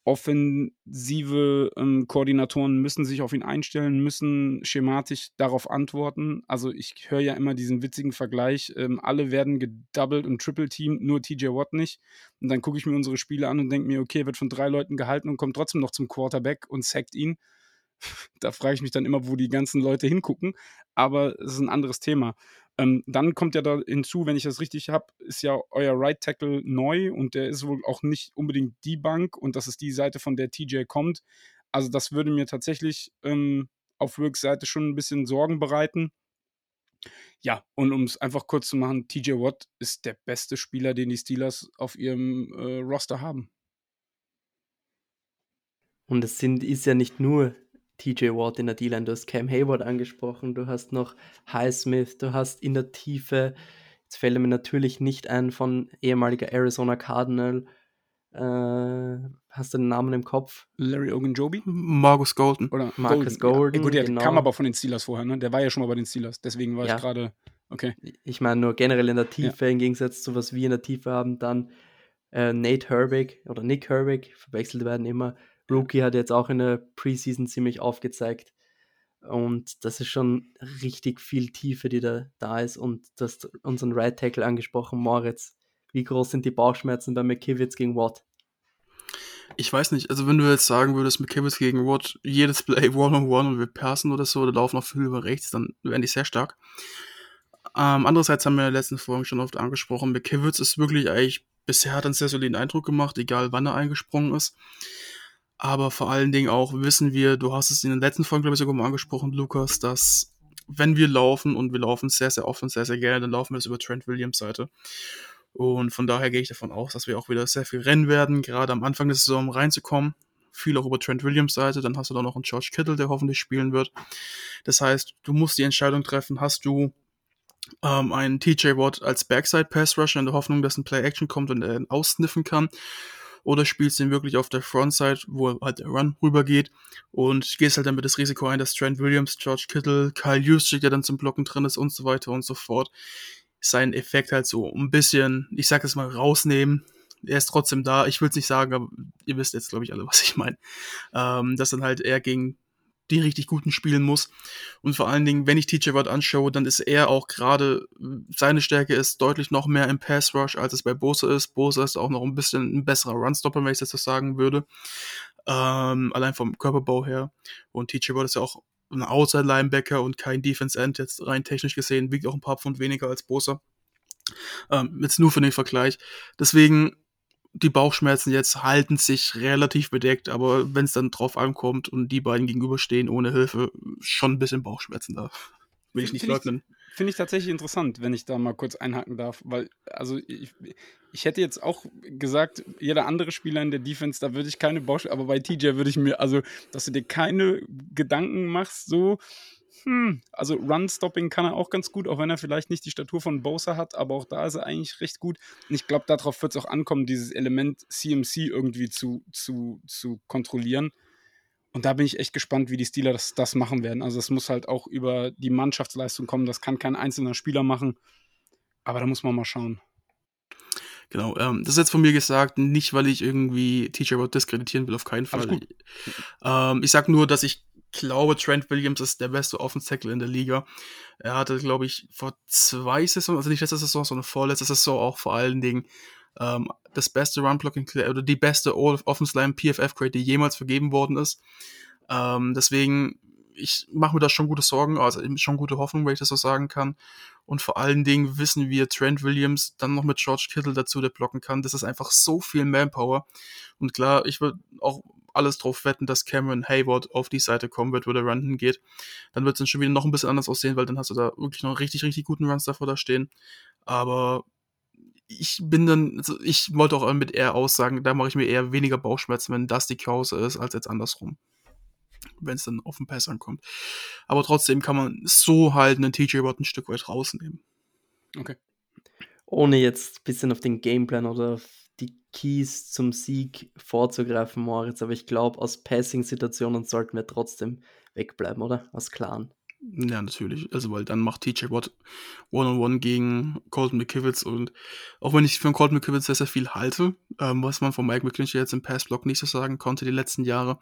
Offensive ähm, Koordinatoren müssen sich auf ihn einstellen, müssen schematisch darauf antworten. Also ich höre ja immer diesen witzigen Vergleich, ähm, alle werden gedoubled und triple teamed, nur TJ Watt nicht. Und dann gucke ich mir unsere Spiele an und denke mir, okay, wird von drei Leuten gehalten und kommt trotzdem noch zum Quarterback und sackt ihn da frage ich mich dann immer, wo die ganzen Leute hingucken. Aber es ist ein anderes Thema. Ähm, dann kommt ja da hinzu, wenn ich das richtig habe, ist ja euer Right Tackle neu und der ist wohl auch nicht unbedingt die Bank und das ist die Seite, von der TJ kommt. Also das würde mir tatsächlich ähm, auf Wilks Seite schon ein bisschen Sorgen bereiten. Ja, und um es einfach kurz zu machen, TJ Watt ist der beste Spieler, den die Steelers auf ihrem äh, Roster haben. Und es sind, ist ja nicht nur TJ Watt in der D-Line, du hast Cam Hayward angesprochen, du hast noch Highsmith, du hast in der Tiefe, jetzt fällt mir natürlich nicht ein von ehemaliger Arizona Cardinal, äh, hast du den Namen im Kopf? Larry Ogunjobi? Marcus Golden. Oder Marcus Golden. Golden ja. Gut, der genau. kam aber von den Steelers vorher, ne? Der war ja schon mal bei den Steelers, deswegen war ja. ich gerade, okay. Ich meine nur generell in der Tiefe, ja. im Gegensatz zu was wir in der Tiefe haben, dann äh, Nate Herbig oder Nick Herbig, verwechselt werden immer, Rookie hat jetzt auch in der Preseason ziemlich aufgezeigt. Und das ist schon richtig viel Tiefe, die da, da ist. Und du hast unseren Right Tackle angesprochen, Moritz. Wie groß sind die Bauchschmerzen bei McKivitz gegen Watt? Ich weiß nicht, also wenn du jetzt sagen würdest, McKivitz gegen Watt, jedes Play One-on-One und wir passen oder so, oder laufen auf viel über rechts, dann wären die sehr stark. Ähm, andererseits haben wir in der letzten Folge schon oft angesprochen, McKivitz ist wirklich eigentlich, bisher hat einen sehr soliden Eindruck gemacht, egal wann er eingesprungen ist. Aber vor allen Dingen auch wissen wir, du hast es in den letzten Folgen, glaube ich, sogar mal angesprochen, Lukas, dass wenn wir laufen und wir laufen sehr, sehr oft und sehr, sehr gerne, dann laufen wir das über Trent Williams Seite. Und von daher gehe ich davon aus, dass wir auch wieder sehr viel rennen werden, gerade am Anfang der Saison reinzukommen. Viel auch über Trent Williams Seite, dann hast du da noch einen George Kittle, der hoffentlich spielen wird. Das heißt, du musst die Entscheidung treffen, hast du ähm, einen TJ Watt als Backside Pass Rusher in der Hoffnung, dass ein Play Action kommt und er ihn aussniffen kann oder spielst du ihn wirklich auf der Frontside, wo halt der Run rübergeht und gehst halt damit das Risiko ein, dass Trent Williams, George Kittle, Kyle Juszczyk, der dann zum Blocken drin ist und so weiter und so fort, seinen Effekt halt so ein bisschen, ich sag es mal, rausnehmen. Er ist trotzdem da. Ich will es nicht sagen, aber ihr wisst jetzt, glaube ich, alle, was ich meine. Ähm, dass dann halt er gegen die richtig guten spielen muss. Und vor allen Dingen, wenn ich TJ Watt anschaue, dann ist er auch gerade, seine Stärke ist deutlich noch mehr im Pass Rush, als es bei Bose ist. Bose ist auch noch ein bisschen ein besserer Runstopper, wenn ich das so sagen würde. Ähm, allein vom Körperbau her. Und TJ Watt ist ja auch ein Outside Linebacker und kein Defense End, jetzt rein technisch gesehen, wiegt auch ein paar Pfund weniger als Bose. Ähm, jetzt nur für den Vergleich. Deswegen die Bauchschmerzen jetzt halten sich relativ bedeckt, aber wenn es dann drauf ankommt und die beiden gegenüberstehen ohne Hilfe, schon ein bisschen Bauchschmerzen da. Will ich nicht Finde ich, leugnen. finde ich tatsächlich interessant, wenn ich da mal kurz einhaken darf, weil, also ich, ich hätte jetzt auch gesagt, jeder andere Spieler in der Defense, da würde ich keine Baustelle, aber bei TJ würde ich mir, also, dass du dir keine Gedanken machst, so, hm, also Run-Stopping kann er auch ganz gut, auch wenn er vielleicht nicht die Statur von Bosa hat, aber auch da ist er eigentlich recht gut. Und ich glaube, darauf wird es auch ankommen, dieses Element CMC irgendwie zu, zu, zu kontrollieren. Und da bin ich echt gespannt, wie die Steelers das, das machen werden. Also, es muss halt auch über die Mannschaftsleistung kommen. Das kann kein einzelner Spieler machen. Aber da muss man mal schauen. Genau, ähm, das ist jetzt von mir gesagt, nicht weil ich irgendwie TJ Watt diskreditieren will, auf keinen Fall. Ähm, ich sag nur, dass ich glaube, Trent Williams ist der beste Offense Tackle in der Liga. Er hatte, glaube ich, vor zwei Saisons, also nicht letzte Saison, sondern vorletzte Saison auch vor allen Dingen ähm, das beste Run Blocking oder die beste All Offense Line PFF Grade, die jemals vergeben worden ist. Ähm, deswegen, ich mache mir da schon gute Sorgen, also schon gute Hoffnung, wenn ich das so sagen kann. Und vor allen Dingen wissen wir, Trent Williams dann noch mit George Kittle dazu, der blocken kann. Das ist einfach so viel Manpower. Und klar, ich würde auch alles drauf wetten, dass Cameron Hayward auf die Seite kommen wird, wo der Run hingeht. Dann wird es dann schon wieder noch ein bisschen anders aussehen, weil dann hast du da wirklich noch richtig, richtig guten Runs davor da stehen. Aber ich bin dann, also ich wollte auch mit eher aussagen, da mache ich mir eher weniger Bauchschmerzen, wenn das die Kause ist, als jetzt andersrum. Wenn es dann auf den Pass ankommt. Aber trotzdem kann man so halt einen TJ Watt ein Stück weit rausnehmen. Okay. Ohne jetzt ein bisschen auf den Gameplan oder die Keys zum Sieg vorzugreifen, Moritz, aber ich glaube, aus Passing-Situationen sollten wir trotzdem wegbleiben, oder? Aus klaren. Ja, natürlich. Also, weil dann macht TJ Watt One-on-One gegen Colton McKivitz und auch wenn ich von Colton McKivitz sehr, sehr viel halte, ähm, was man von Mike McClinchy jetzt im Passblock nicht so sagen konnte die letzten Jahre,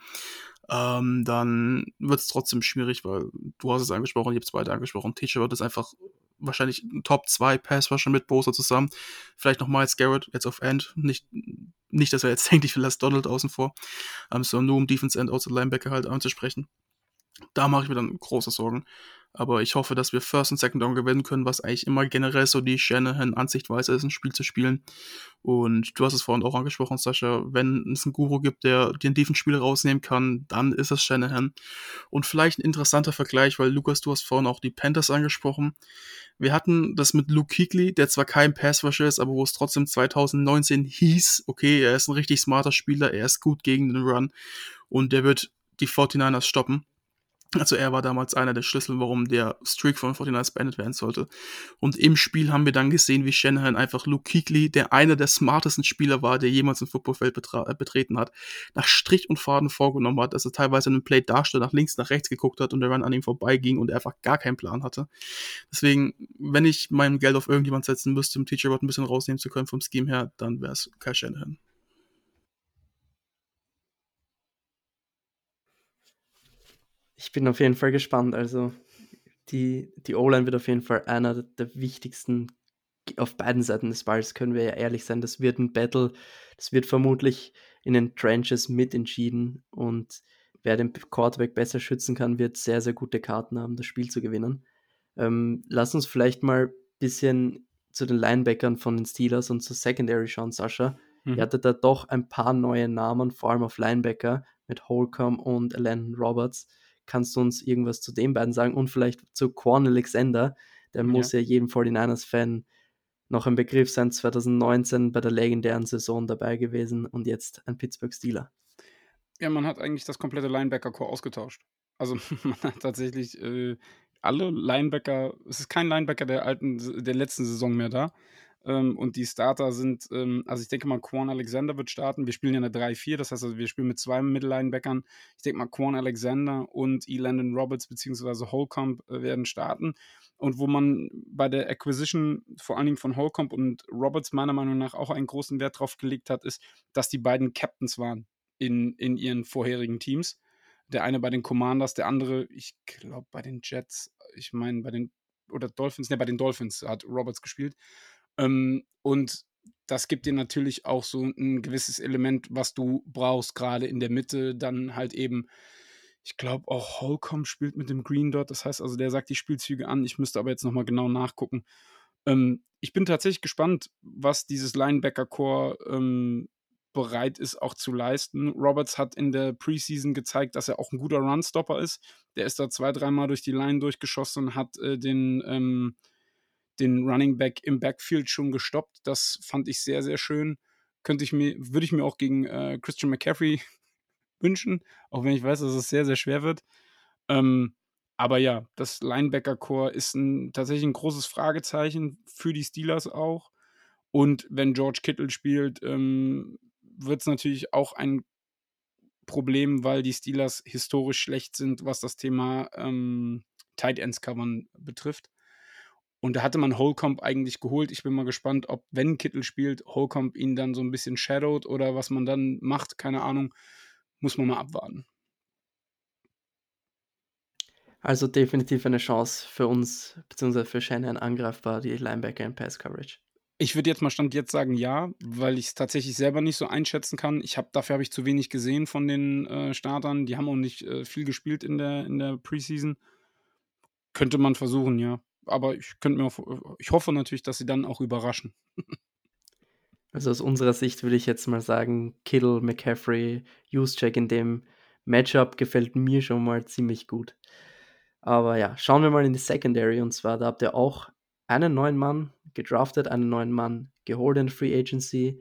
ähm, dann wird es trotzdem schwierig, weil du hast es angesprochen, ich habe es beide angesprochen. TJ Watt ist einfach wahrscheinlich ein Top 2 Passrusher mit Bosa zusammen. Vielleicht noch Miles Garrett jetzt auf End. Nicht, nicht dass er jetzt denkt, ich will das Donald außen vor, ähm, sondern nur um Defense End, Outside Linebacker halt anzusprechen. Da mache ich mir dann große Sorgen. Aber ich hoffe, dass wir First und Second Down gewinnen können, was eigentlich immer generell so die Shanahan-Ansichtweise ist, ein Spiel zu spielen. Und du hast es vorhin auch angesprochen, Sascha, wenn es einen Guru gibt, der den Defense-Spiel rausnehmen kann, dann ist es Shanahan. Und vielleicht ein interessanter Vergleich, weil Lukas, du hast vorhin auch die Panthers angesprochen. Wir hatten das mit Luke Kuechly, der zwar kein Passrusher ist, aber wo es trotzdem 2019 hieß, okay, er ist ein richtig smarter Spieler, er ist gut gegen den Run und der wird die 49ers stoppen. Also er war damals einer der Schlüssel, warum der Streak von 49ers beendet werden sollte. Und im Spiel haben wir dann gesehen, wie Shanahan einfach Luke Kuechly, der einer der smartesten Spieler war, der jemals ein Footballfeld betra- betreten hat, nach Strich und Faden vorgenommen hat, dass er teilweise einen Play darstellt, nach links, nach rechts geguckt hat und der Run an ihm vorbeiging und er einfach gar keinen Plan hatte. Deswegen, wenn ich mein Geld auf irgendjemand setzen müsste, um Teacher ein bisschen rausnehmen zu können vom Scheme her, dann wäre es Kyle Shanahan. Ich bin auf jeden Fall gespannt. Also die, die O-Line wird auf jeden Fall einer der wichtigsten auf beiden Seiten des Balls, können wir ja ehrlich sein. Das wird ein Battle. Das wird vermutlich in den Trenches mitentschieden. Und wer den Quarterback besser schützen kann, wird sehr, sehr gute Karten haben, das Spiel zu gewinnen. Ähm, lass uns vielleicht mal ein bisschen zu den Linebackern von den Steelers und zur Secondary schauen, Sascha. Mhm. Ihr hattet da doch ein paar neue Namen, vor allem auf Linebacker mit Holcomb und Landon Roberts. Kannst du uns irgendwas zu den beiden sagen? Und vielleicht zu Quan Alexander, der Ja. muss ja jedem 49ers-Fan noch ein Begriff sein, 2019 bei der legendären Saison dabei gewesen und jetzt ein Pittsburgh Steeler. Ja, man hat eigentlich das komplette Linebacker-Core ausgetauscht. Also man hat tatsächlich äh, alle Linebacker, es ist kein Linebacker der alten, der letzten Saison mehr da. Ähm, und die Starter sind, ähm, also ich denke mal, Quan Alexander wird starten. Wir spielen ja eine 3-4, das heißt also, wir spielen mit zwei Mittellinebackern. Ich denke mal, Quan Alexander und E. Roberts bzw. Holcomb äh, werden starten. Und wo man bei der Acquisition vor allen Dingen von Holcomb und Roberts meiner Meinung nach auch einen großen Wert drauf gelegt hat, ist, dass die beiden Captains waren in, in ihren vorherigen Teams. Der eine bei den Commanders, der andere, ich glaube, bei den Jets, ich meine, bei den, oder Dolphins, ne, bei den Dolphins hat Roberts gespielt. Ähm, und das gibt dir natürlich auch so ein gewisses Element, was du brauchst, gerade in der Mitte. Dann halt eben, ich glaube, auch Holcomb spielt mit dem Green Dot. Das heißt also, der sagt die Spielzüge an. Ich müsste aber jetzt nochmal genau nachgucken. Ähm, ich bin tatsächlich gespannt, was dieses Linebacker-Core ähm, bereit ist, auch zu leisten. Roberts hat in der Preseason gezeigt, dass er auch ein guter Runstopper ist. Der ist da zwei, dreimal durch die Line durchgeschossen und hat äh, den, ähm, den Running Back im Backfield schon gestoppt. Das fand ich sehr, sehr schön. Könnte ich mir, würde ich mir auch gegen äh, Christian McCaffrey wünschen, auch wenn ich weiß, dass es sehr, sehr schwer wird. Ähm, aber ja, das Linebacker-Core ist ein, tatsächlich ein großes Fragezeichen für die Steelers auch. Und wenn George Kittle spielt, ähm, wird es natürlich auch ein Problem, weil die Steelers historisch schlecht sind, was das Thema ähm, Tight Ends covern betrifft. Und da hatte man Holcomb eigentlich geholt. Ich bin mal gespannt, ob, wenn Kittel spielt, Holcomb ihn dann so ein bisschen shadowed oder was man dann macht. Keine Ahnung. Muss man mal abwarten. Also definitiv eine Chance für uns, beziehungsweise für Shannon angreifbar, die Linebacker in Pass Coverage. Ich würde jetzt mal Stand jetzt sagen ja, weil ich es tatsächlich selber nicht so einschätzen kann. Ich habe dafür habe ich zu wenig gesehen von den äh, Startern. Die haben auch nicht äh, viel gespielt in der, in der Preseason. Könnte man versuchen, ja. Aber ich könnte mir auch, ich hoffe natürlich, dass sie dann auch überraschen. Also aus unserer Sicht würde ich jetzt mal sagen, Kittle, McCaffrey, Juszczyk in dem Matchup gefällt mir schon mal ziemlich gut. Aber ja, schauen wir mal in die Secondary und zwar, da habt ihr auch einen neuen Mann gedraftet, einen neuen Mann geholt in Free Agency.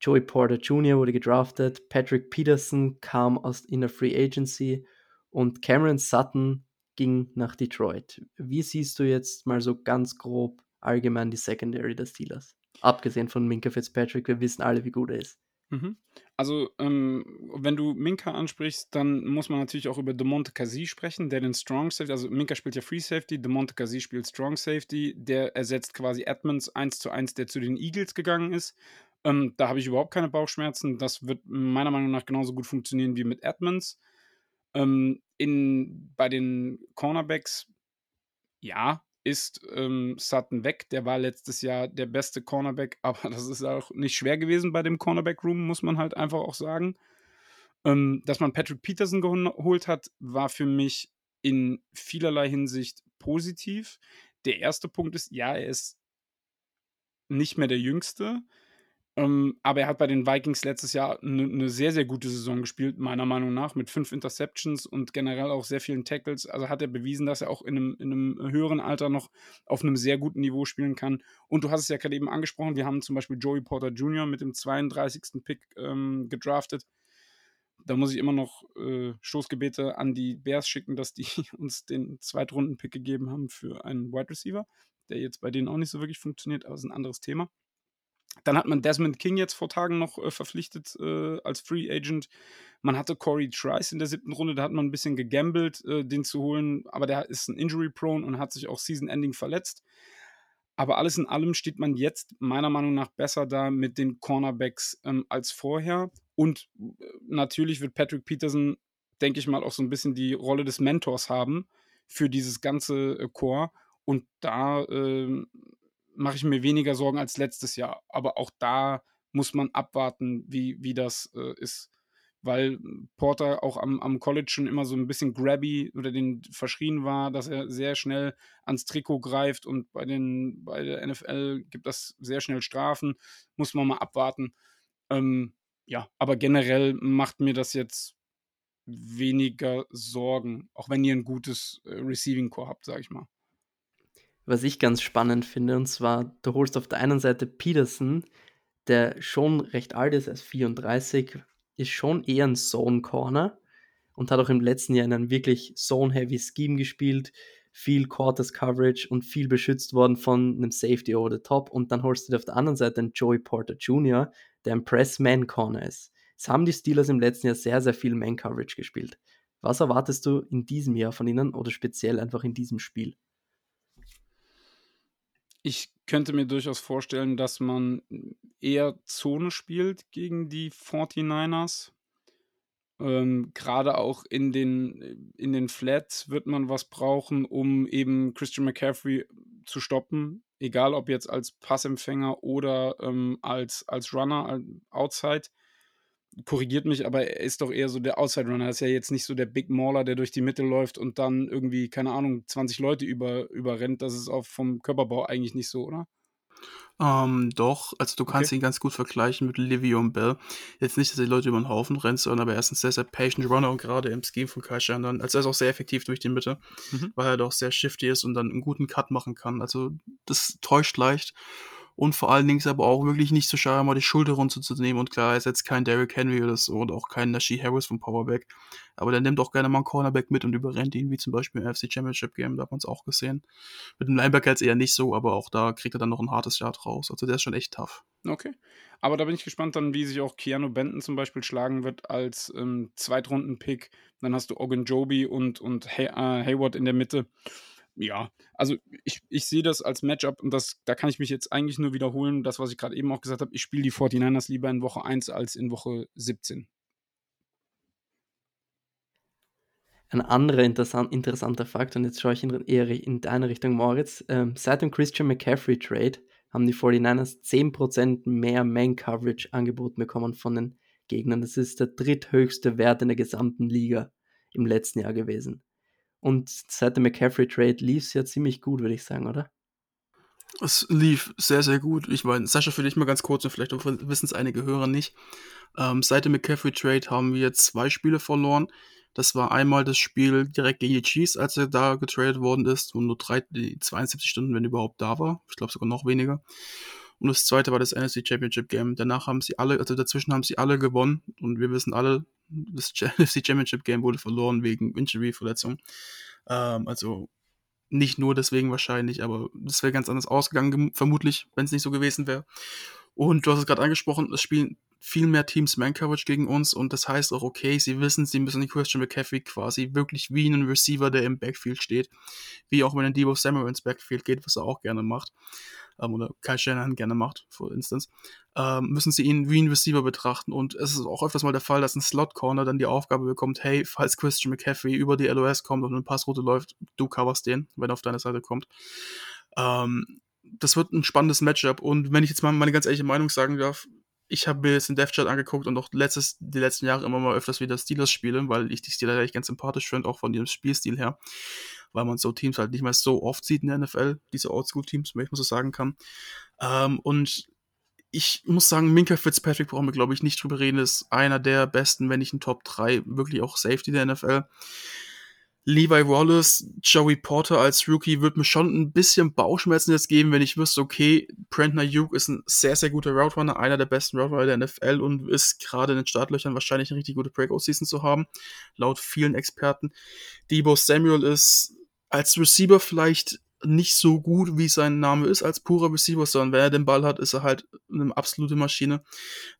Joey Porter Jr. wurde gedraftet, Patrick Peterson kam aus in der Free Agency und Cameron Sutton ging nach Detroit. Wie siehst du jetzt mal so ganz grob allgemein die Secondary der Steelers? Abgesehen von Minka Fitzpatrick, wir wissen alle, wie gut er ist. Mhm. Also, ähm, wenn du Minka ansprichst, dann muss man natürlich auch über DeMonte Cassie sprechen, der den Strong Safety, also Minka spielt ja Free Safety, DeMonte Cassie spielt Strong Safety, der ersetzt quasi Edmonds 1 zu 1, der zu den Eagles gegangen ist. Ähm, da habe ich überhaupt keine Bauchschmerzen. Das wird meiner Meinung nach genauso gut funktionieren wie mit Edmonds. Ähm, in, bei den Cornerbacks, ja, ist ähm, Sutton weg. Der war letztes Jahr der beste Cornerback, aber das ist auch nicht schwer gewesen bei dem Cornerback-Room, muss man halt einfach auch sagen. Ähm, dass man Patrick Peterson geholt hat, war für mich in vielerlei Hinsicht positiv. Der erste Punkt ist, ja, er ist nicht mehr der Jüngste. Ähm, aber er hat bei den Vikings letztes Jahr eine ne sehr, sehr gute Saison gespielt, meiner Meinung nach, mit fünf Interceptions und generell auch sehr vielen Tackles. Also hat er bewiesen, dass er auch in einem, in einem höheren Alter noch auf einem sehr guten Niveau spielen kann. Und du hast es ja gerade eben angesprochen, wir haben zum Beispiel Joey Porter Jr. mit dem 32. Pick ähm, gedraftet. Da muss ich immer noch äh, Stoßgebete an die Bears schicken, dass die uns den Zweitrunden-Pick gegeben haben für einen Wide Receiver, der jetzt bei denen auch nicht so wirklich funktioniert, aber ist ein anderes Thema. Dann hat man Desmond King jetzt vor Tagen noch äh, verpflichtet äh, als Free Agent. Man hatte Corey Trice in der siebten Runde, da hat man ein bisschen gegambelt, äh, den zu holen, aber der ist ein Injury-prone und hat sich auch Season-Ending verletzt. Aber alles in allem steht man jetzt meiner Meinung nach besser da mit den Cornerbacks ähm, als vorher. Und äh, natürlich wird Patrick Peterson, denke ich mal, auch so ein bisschen die Rolle des Mentors haben für dieses ganze äh, Core. Und da äh, mache ich mir weniger Sorgen als letztes Jahr. Aber auch da muss man abwarten, wie, wie das äh, ist. Weil Porter auch am, am College schon immer so ein bisschen grabby oder den verschrien war, dass er sehr schnell ans Trikot greift und bei, den, bei der NFL gibt das sehr schnell Strafen. Muss man mal abwarten. Ähm, ja, aber generell macht mir das jetzt weniger Sorgen, auch wenn ihr ein gutes äh, Receiving Core habt, sag ich mal was ich ganz spannend finde, und zwar, du holst auf der einen Seite Peterson, der schon recht alt ist, er ist 34, ist schon eher ein Zone Corner und hat auch im letzten Jahr in einem wirklich Zone-Heavy Scheme gespielt, viel Quarters Coverage und viel beschützt worden von einem Safety over the top. Und dann holst du dir auf der anderen Seite einen Joey Porter Jr., der ein Press-Man-Corner ist. Es haben die Steelers im letzten Jahr sehr, sehr viel Man-Coverage gespielt. Was erwartest du in diesem Jahr von ihnen oder speziell einfach in diesem Spiel? Ich könnte mir durchaus vorstellen, dass man eher Zone spielt gegen die 49ers. Ähm, Gerade auch in den, in den Flats wird man was brauchen, um eben Christian McCaffrey zu stoppen. Egal ob jetzt als Passempfänger oder ähm, als, als Runner, outside korrigiert mich, aber er ist doch eher so der Outside Runner. Er ist ja jetzt nicht so der Big Mauler, der durch die Mitte läuft und dann irgendwie, keine Ahnung, 20 Leute über, überrennt. Das ist auch vom Körperbau eigentlich nicht so, oder? Ähm, doch, also du kannst Okay. ihn ganz gut vergleichen mit Livion Bell. Jetzt nicht, dass er die Leute über den Haufen rennt, sondern aber er ist ein sehr, sehr patient Runner und gerade im Scheme von Kai Shannon, also er ist auch sehr effektiv durch die Mitte, Mhm. weil er doch sehr shifty ist und dann einen guten Cut machen kann. Also das täuscht leicht. Und vor allen Dingen er aber auch wirklich nicht so schade, mal die Schulter runterzunehmen. Und klar, er ist jetzt kein Derrick Henry oder so und auch kein Najee Harris vom Powerback. Aber der nimmt auch gerne mal einen Cornerback mit und überrennt ihn, wie zum Beispiel im FC Championship Game, da hat man es auch gesehen. Mit dem Linebacker jetzt eher nicht so, aber auch da kriegt er dann noch ein hartes Yard raus. Also der ist schon echt tough. Okay. Aber da bin ich gespannt dann, wie sich auch Keanu Benton zum Beispiel schlagen wird als ähm, Zweitrunden-Pick. Dann hast du Ogunjobi und, und Hay äh, Hayward in der Mitte. Ja, also ich, ich sehe das als Matchup und das, da kann ich mich jetzt eigentlich nur wiederholen, das, was ich gerade eben auch gesagt habe. Ich spiele die 49ers lieber in Woche 1 als in Woche 17. Ein anderer interessant, interessanter Fakt, und jetzt schaue ich in, eher in deine Richtung, Moritz. Ähm, seit dem Christian McCaffrey Trade haben die 49ers 10% mehr Man-Coverage angeboten bekommen von den Gegnern. Das ist der dritthöchste Wert in der gesamten Liga im letzten Jahr gewesen. Und seit dem McCaffrey Trade lief es ja ziemlich gut, würde ich sagen, oder? Es lief sehr, sehr gut. Ich meine, Sascha, für dich mal ganz kurz und vielleicht wissen es einige Hörer nicht. Ähm, seit dem McCaffrey Trade haben wir zwei Spiele verloren. Das war einmal das Spiel direkt gegen die Chiefs, als er da getradet worden ist und nur drei, 72 Stunden, wenn überhaupt da war. Ich glaube sogar noch weniger. Und das zweite war das NFC Championship Game. Danach haben sie alle, also dazwischen haben sie alle gewonnen und wir wissen alle, das NFC Championship Game wurde verloren wegen Injury-Verletzung. Ähm, also nicht nur deswegen wahrscheinlich, aber das wäre ganz anders ausgegangen, vermutlich, wenn es nicht so gewesen wäre. Und du hast es gerade angesprochen, es spielen viel mehr Teams Man-Coverage gegen uns und das heißt auch, okay, sie wissen, sie müssen die Christian McCaffrey quasi wirklich wie einen Receiver, der im Backfield steht, wie auch wenn ein Debo Samuel ins Backfield geht, was er auch gerne macht, ähm, oder Kyle Shanahan gerne macht, for instance, ähm, müssen sie ihn wie ein Receiver betrachten. Und es ist auch öfters mal der Fall, dass ein Slot-Corner dann die Aufgabe bekommt, hey, falls Christian McCaffrey über die LOS kommt und eine Passroute läuft, du coverst den, wenn er auf deine Seite kommt. Ähm, das wird ein spannendes Matchup. Und wenn ich jetzt mal meine ganz ehrliche Meinung sagen darf, ich habe mir jetzt den Dev Chat angeguckt und auch letztes, die letzten Jahre immer mal öfters wieder Steelers spiele, weil ich die Steelers eigentlich ganz sympathisch finde, auch von ihrem Spielstil her, weil man so Teams halt nicht mehr so oft sieht in der NFL, diese Oldschool-Teams, wenn ich mal so sagen kann. Ähm, und ich muss sagen, Minka Fitzpatrick brauchen wir, glaube ich, nicht drüber reden, ist einer der besten, wenn nicht ein Top 3, wirklich auch Safety der NFL. Levi Wallace, Joey Porter als Rookie wird mir schon ein bisschen Bauchschmerzen jetzt geben, wenn ich wüsste, okay, Brandon Ayuk ist ein sehr, sehr guter Route einer der besten Route der NFL und ist gerade in den Startlöchern wahrscheinlich eine richtig gute Breakout-Season zu haben, laut vielen Experten. Debo Samuel ist als Receiver vielleicht nicht so gut, wie sein Name ist, als purer Receiver, sondern wenn er den Ball hat, ist er halt eine absolute Maschine.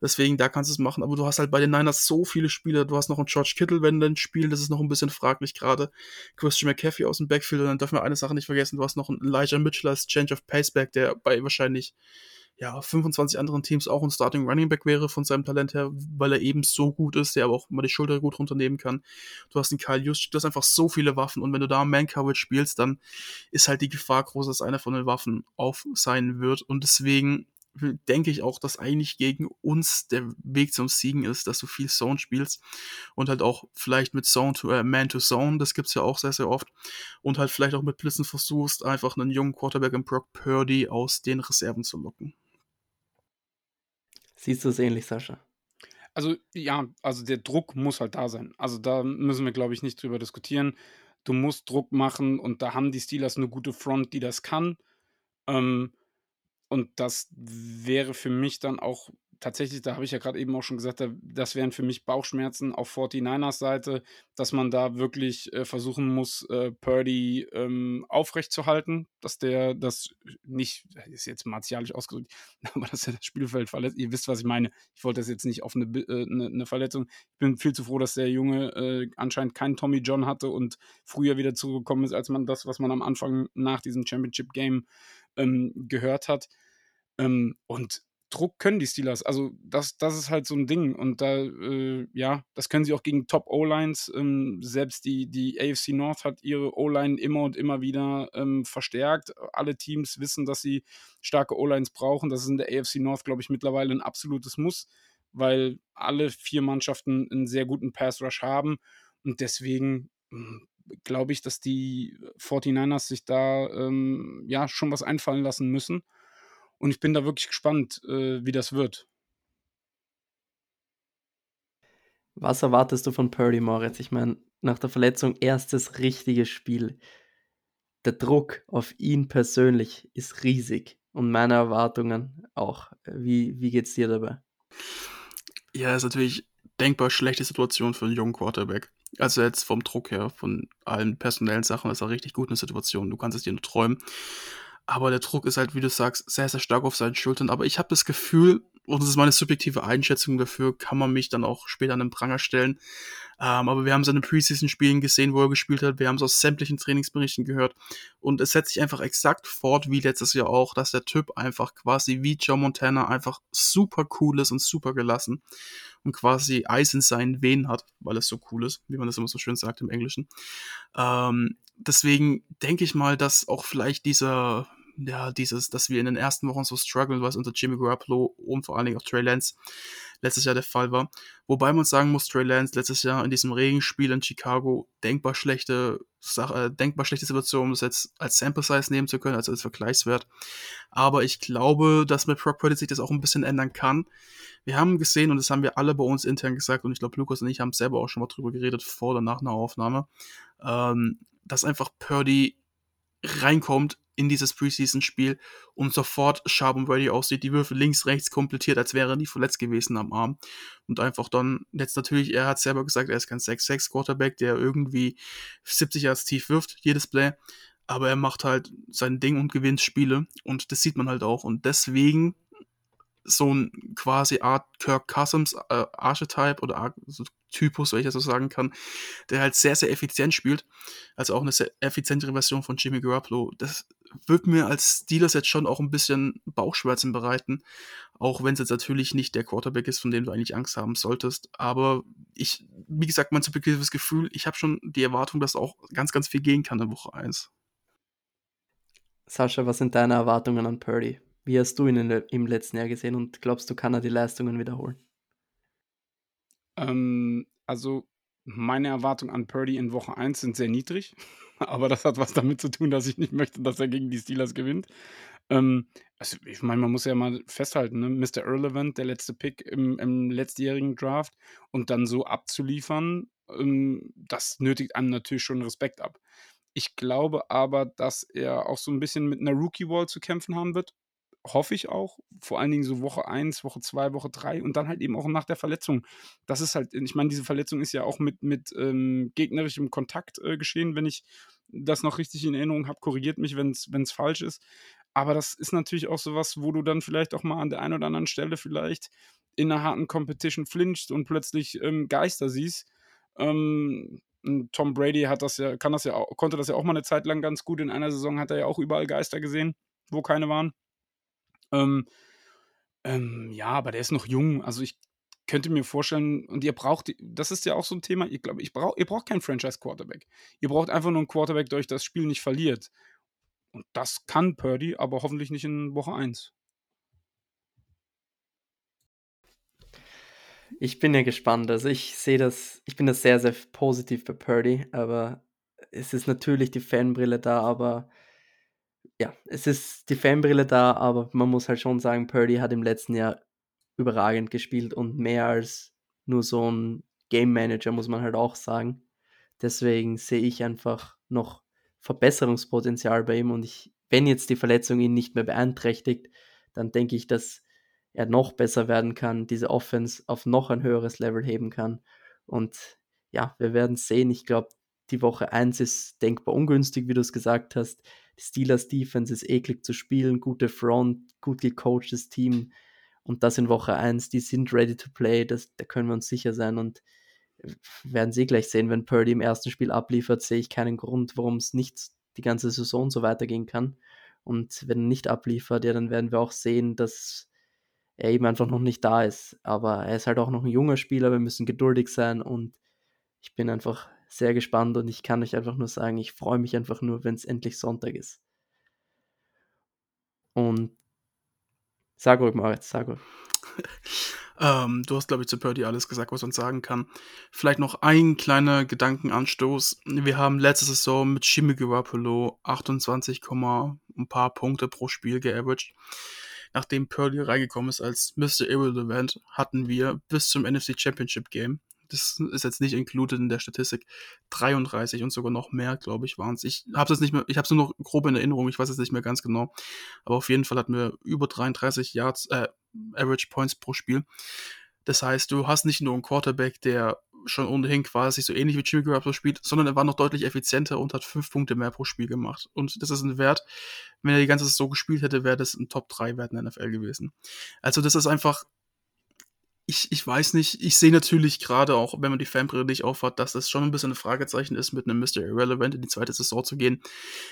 Deswegen, da kannst du es machen. Aber du hast halt bei den Niners so viele Spieler. Du hast noch einen George Kittle, wenn dann spielen, das ist noch ein bisschen fraglich gerade. Christian McCaffrey aus dem Backfield. Und dann dürfen wir eine Sache nicht vergessen. Du hast noch einen Elijah Mitchell als Change of Paceback, der bei wahrscheinlich ja, 25 anderen Teams auch ein Starting Running Back wäre von seinem Talent her, weil er eben so gut ist, der aber auch mal die Schulter gut runternehmen kann. Du hast einen Kyle Just, du hast einfach so viele Waffen und wenn du da Man-Coverage spielst, dann ist halt die Gefahr groß, dass einer von den Waffen auf sein wird und deswegen denke ich auch, dass eigentlich gegen uns der Weg zum Siegen ist, dass du viel Zone spielst und halt auch vielleicht mit Zone to äh, Man to Zone, das gibt's ja auch sehr, sehr oft und halt vielleicht auch mit Blitzen versuchst, einfach einen jungen Quarterback im Brock Purdy aus den Reserven zu locken. Siehst du es ähnlich, Sascha? Also ja, also der Druck muss halt da sein. Also da müssen wir, glaube ich, nicht drüber diskutieren. Du musst Druck machen und da haben die Steelers eine gute Front, die das kann. Ähm, und das wäre für mich dann auch tatsächlich, da habe ich ja gerade eben auch schon gesagt, da, das wären für mich Bauchschmerzen auf 49ers Seite, dass man da wirklich äh, versuchen muss, äh, Purdy ähm, aufrechtzuhalten, dass der das nicht, ist jetzt martialisch ausgedrückt, aber dass er das Spielfeld verletzt. Ihr wisst, was ich meine. Ich wollte das jetzt nicht auf eine, äh, eine, eine Verletzung. Ich bin viel zu froh, dass der Junge äh, anscheinend keinen Tommy John hatte und früher wieder zurückgekommen ist, als man das, was man am Anfang nach diesem Championship Game ähm, gehört hat. Ähm, und Druck können die Steelers. Also das, das ist halt so ein Ding. Und da, äh, ja, das können sie auch gegen Top-O-Lines. Ähm, selbst die, die AFC North hat ihre O-Line immer und immer wieder ähm, verstärkt. Alle Teams wissen, dass sie starke O-Lines brauchen. Das ist in der AFC North, glaube ich, mittlerweile ein absolutes Muss, weil alle vier Mannschaften einen sehr guten Pass-Rush haben. Und deswegen hm, glaube ich, dass die 49ers sich da ähm, ja schon was einfallen lassen müssen. Und ich bin da wirklich gespannt, äh, wie das wird. Was erwartest du von Purdy, Moritz? Ich meine, nach der Verletzung erstes richtiges Spiel. Der Druck auf ihn persönlich ist riesig und meine Erwartungen auch. Wie, wie geht's dir dabei? Ja, ist natürlich denkbar schlechte Situation für einen jungen Quarterback. Also jetzt vom Druck her, von allen personellen Sachen ist er richtig gut in der Situation. Du kannst es dir nur träumen. Aber der Druck ist halt, wie du sagst, sehr, sehr stark auf seinen Schultern. Aber ich habe das Gefühl, und das ist meine subjektive Einschätzung dafür, kann man mich dann auch später an den Pranger stellen. Ähm, aber wir haben seine Preseason-Spielen gesehen, wo er gespielt hat. Wir haben es aus sämtlichen Trainingsberichten gehört. Und es setzt sich einfach exakt fort, wie letztes Jahr auch, dass der Typ einfach quasi wie Joe Montana einfach super cool ist und super gelassen und quasi Eis in seinen Venen hat, weil es so cool ist, wie man das immer so schön sagt im Englischen. Ähm, deswegen denke ich mal, dass auch vielleicht dieser ja, dieses, dass wir in den ersten Wochen so strugglen, was unter Jimmy Garoppolo und vor allen Dingen auch Trey Lance letztes Jahr der Fall war. Wobei man sagen muss, Trey Lance letztes Jahr in diesem Regenspiel in Chicago denkbar schlechte Sache, äh, denkbar schlechte Situation, um das jetzt als Sample Size nehmen zu können, also als Vergleichswert. Aber ich glaube, dass mit Brock Purdy sich das auch ein bisschen ändern kann. Wir haben gesehen, und das haben wir alle bei uns intern gesagt, und ich glaube, Lukas und ich haben selber auch schon mal drüber geredet, vor oder nach einer Aufnahme, ähm, dass einfach Purdy reinkommt in dieses Preseason-Spiel und sofort sharp und ready aussieht, die Würfe links, rechts komplettiert, als wäre er nie verletzt gewesen am Arm. Und einfach dann, jetzt natürlich, er hat selber gesagt, er ist kein 6-6-Quarterback, der irgendwie 70 Yards tief wirft, jedes Play. Aber er macht halt sein Ding und gewinnt Spiele. Und das sieht man halt auch. Und deswegen so ein quasi Art Kirk Cousins äh, Archetype oder so Typus, wenn ich das so sagen kann, der halt sehr, sehr effizient spielt. Also auch eine sehr effizientere Version von Jimmy Garoppolo. Das wird mir als Steelers jetzt schon auch ein bisschen Bauchschmerzen bereiten. Auch wenn es jetzt natürlich nicht der Quarterback ist, von dem du eigentlich Angst haben solltest. Aber ich, wie gesagt, mein subjektives Gefühl, ich habe schon die Erwartung, dass auch ganz, ganz viel gehen kann in Woche 1. Sascha, was sind deine Erwartungen an Purdy? Wie hast du ihn in, im letzten Jahr gesehen und glaubst du, kann er die Leistungen wiederholen? Ähm, also meine Erwartungen an Purdy in Woche 1 sind sehr niedrig, aber das hat was damit zu tun, dass ich nicht möchte, dass er gegen die Steelers gewinnt. Ähm, also ich meine, man muss ja mal festhalten, ne? Mr. Irrelevant, der letzte Pick im, im letztjährigen Draft und dann so abzuliefern, ähm, das nötigt einem natürlich schon Respekt ab. Ich glaube aber, dass er auch so ein bisschen mit einer Rookie-Wall zu kämpfen haben wird hoffe ich auch. Vor allen Dingen so Woche 1, Woche 2, Woche 3 und dann halt eben auch nach der Verletzung. Das ist halt, ich meine, diese Verletzung ist ja auch mit, mit ähm, gegnerischem Kontakt äh, geschehen, wenn ich das noch richtig in Erinnerung habe. Korrigiert mich, wenn es falsch ist. Aber das ist natürlich auch sowas, wo du dann vielleicht auch mal an der einen oder anderen Stelle vielleicht in einer harten Competition flinchst und plötzlich ähm, Geister siehst. Ähm, Tom Brady hat das ja, kann das ja konnte das ja auch mal eine Zeit lang ganz gut. In einer Saison hat er ja auch überall Geister gesehen, wo keine waren. Ähm, ähm, ja, aber der ist noch jung. Also ich könnte mir vorstellen, und ihr braucht, das ist ja auch so ein Thema, ich glaube, ich brauch, ihr braucht keinen Franchise-Quarterback. Ihr braucht einfach nur einen Quarterback, der euch das Spiel nicht verliert. Und das kann Purdy, aber hoffentlich nicht in Woche 1. Ich bin ja gespannt. Also ich sehe das, ich bin da sehr, sehr positiv bei Purdy, aber es ist natürlich die Fanbrille da, aber ja, es ist die Fanbrille da, aber man muss halt schon sagen, Purdy hat im letzten Jahr überragend gespielt und mehr als nur so ein Game Manager, muss man halt auch sagen. Deswegen sehe ich einfach noch Verbesserungspotenzial bei ihm und ich, wenn jetzt die Verletzung ihn nicht mehr beeinträchtigt, dann denke ich, dass er noch besser werden kann, diese Offense auf noch ein höheres Level heben kann. Und ja, wir werden sehen. Ich glaube, die Woche 1 ist denkbar ungünstig, wie du es gesagt hast. Steelers Defense ist eklig zu spielen, gute Front, gut gecoachtes Team. Und das in Woche 1, die sind ready to play, das, da können wir uns sicher sein. Und werden Sie gleich sehen, wenn Purdy im ersten Spiel abliefert, sehe ich keinen Grund, warum es nicht die ganze Saison so weitergehen kann. Und wenn er nicht abliefert, ja, dann werden wir auch sehen, dass er eben einfach noch nicht da ist. Aber er ist halt auch noch ein junger Spieler, wir müssen geduldig sein und ich bin einfach sehr gespannt und ich kann euch einfach nur sagen, ich freue mich einfach nur, wenn es endlich Sonntag ist. Und sag ruhig, Moritz, sag ruhig. ähm, du hast, glaube ich, zu Purdy alles gesagt, was man sagen kann. Vielleicht noch ein kleiner Gedankenanstoß. Wir haben letzte Saison mit Garoppolo 28, ein paar Punkte pro Spiel geaveraged. nachdem Purdy reingekommen ist als Mr. Irrelevant, hatten wir bis zum NFC Championship Game, das ist jetzt nicht included in der Statistik, 33 und sogar noch mehr, glaube ich, waren es. Ich habe es nicht mehr, ich habe es nur noch grob in Erinnerung, ich weiß es nicht mehr ganz genau, aber auf jeden Fall hatten wir über 33 Yards, äh, Average Points pro Spiel. Das heißt, du hast nicht nur einen Quarterback, der schon ohnehin quasi so ähnlich wie Jimmy Garoppolo spielt, sondern er war noch deutlich effizienter und hat fünf Punkte mehr pro Spiel gemacht. Und das ist ein Wert, wenn er die ganze Zeit so gespielt hätte, wäre das ein Top-3-Wert in der NFL gewesen. Also das ist einfach, ich, ich weiß nicht, ich sehe natürlich gerade auch, wenn man die Fanbrille nicht aufhat, dass das schon ein bisschen ein Fragezeichen ist, mit einem Mr. Irrelevant in die zweite Saison zu gehen,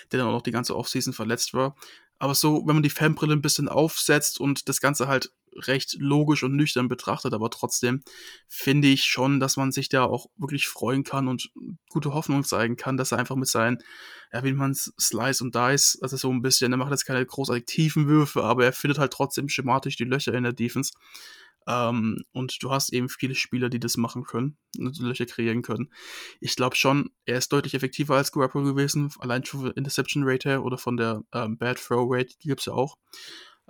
der dann auch noch die ganze Offseason verletzt war. Aber so, wenn man die Fanbrille ein bisschen aufsetzt und das Ganze halt recht logisch und nüchtern betrachtet, aber trotzdem finde ich schon, dass man sich da auch wirklich freuen kann und gute Hoffnung zeigen kann, dass er einfach mit seinen, ja, wie man Slice und Dice, also so ein bisschen, er macht jetzt keine großartig tiefen Würfe, aber er findet halt trotzdem schematisch die Löcher in der Defense. Ähm, und du hast eben viele Spieler, die das machen können, Löcher kreieren können. Ich glaube schon, er ist deutlich effektiver als Garoppolo gewesen, allein schon von Interception Rate her oder von der ähm, Bad Throw Rate, die gibt es ja auch.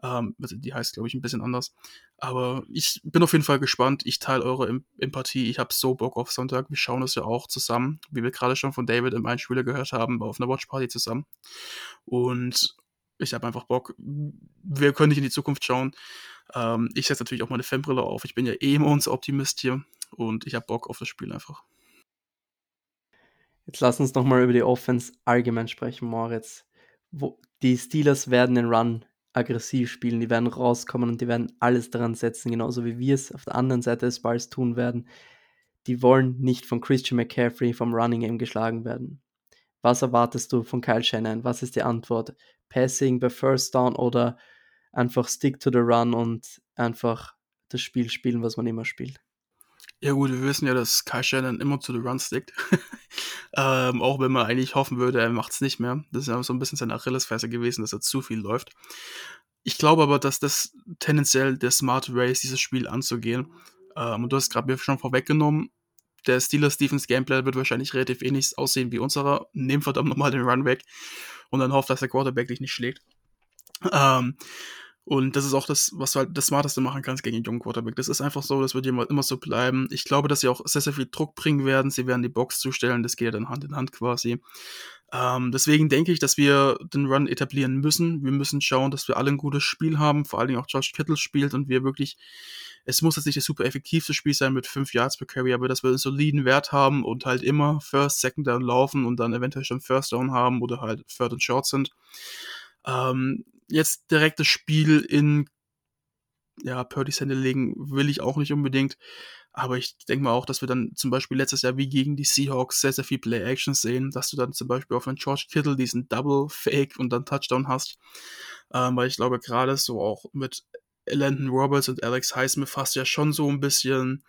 Ähm, also die heißt, glaube ich, ein bisschen anders. Aber ich bin auf jeden Fall gespannt. Ich teile eure em Empathie. Ich habe so Bock auf Sonntag. Wir schauen es ja auch zusammen, wie wir gerade schon von David im Einspieler gehört haben, auf einer Watchparty zusammen. Und ich habe einfach Bock. Wir können nicht in die Zukunft schauen. Ähm, ich setze natürlich auch meine Fanbrille auf. Ich bin ja eh immer unser Optimist hier und ich habe Bock auf das Spiel einfach. Jetzt lass uns nochmal über die Offense allgemein sprechen, Moritz. Wo, die Steelers werden den Run aggressiv spielen, die werden rauskommen und die werden alles daran setzen, genauso wie wir es auf der anderen Seite des Balls tun werden. Die wollen nicht von Christian McCaffrey vom Running Game geschlagen werden. Was erwartest du von Kyle Shannon? Was ist die Antwort? Passing bei First Down oder einfach stick to the run und einfach das Spiel spielen, was man immer spielt. Ja gut, wir wissen ja, dass Kai Shannon immer zu the run stickt. ähm, auch wenn man eigentlich hoffen würde, er macht es nicht mehr. Das ist ja so ein bisschen seine Achillesferse gewesen, dass er zu viel läuft. Ich glaube aber, dass das tendenziell der smart Way ist, dieses Spiel anzugehen. Ähm, und du hast gerade mir schon vorweggenommen, der Steelers Stevens Gameplay wird wahrscheinlich relativ ähnlich aussehen wie unserer. Nehmen verdammt nochmal den Run weg und dann hofft, dass der Quarterback dich nicht schlägt. Ähm, und das ist auch das, was du halt das Smarteste machen kannst gegen einen jungen Quarterback. Das ist einfach so, das wird immer, immer so bleiben. Ich glaube, dass sie auch sehr, sehr viel Druck bringen werden. Sie werden die Box zustellen, das geht ja dann Hand in Hand quasi. Ähm, deswegen denke ich, dass wir den Run etablieren müssen. Wir müssen schauen, dass wir alle ein gutes Spiel haben, vor allen Dingen auch Josh Kittle spielt und wir wirklich, es muss jetzt nicht das super effektivste Spiel sein mit 5 Yards per Carry, aber dass wir einen soliden Wert haben und halt immer First, Second Down laufen und dann eventuell schon First Down haben oder halt Third and Short sind. Ähm, jetzt direkt das Spiel in ja, Purdy's Hände legen will ich auch nicht unbedingt. Aber ich denke mal auch, dass wir dann zum Beispiel letztes Jahr wie gegen die Seahawks sehr, sehr viel Play-Action sehen, dass du dann zum Beispiel auf einen George Kittle diesen Double-Fake und dann Touchdown hast. Ähm, weil ich glaube, gerade so auch mit Landon Roberts und Alex Highsmith hast ja schon so ein bisschen,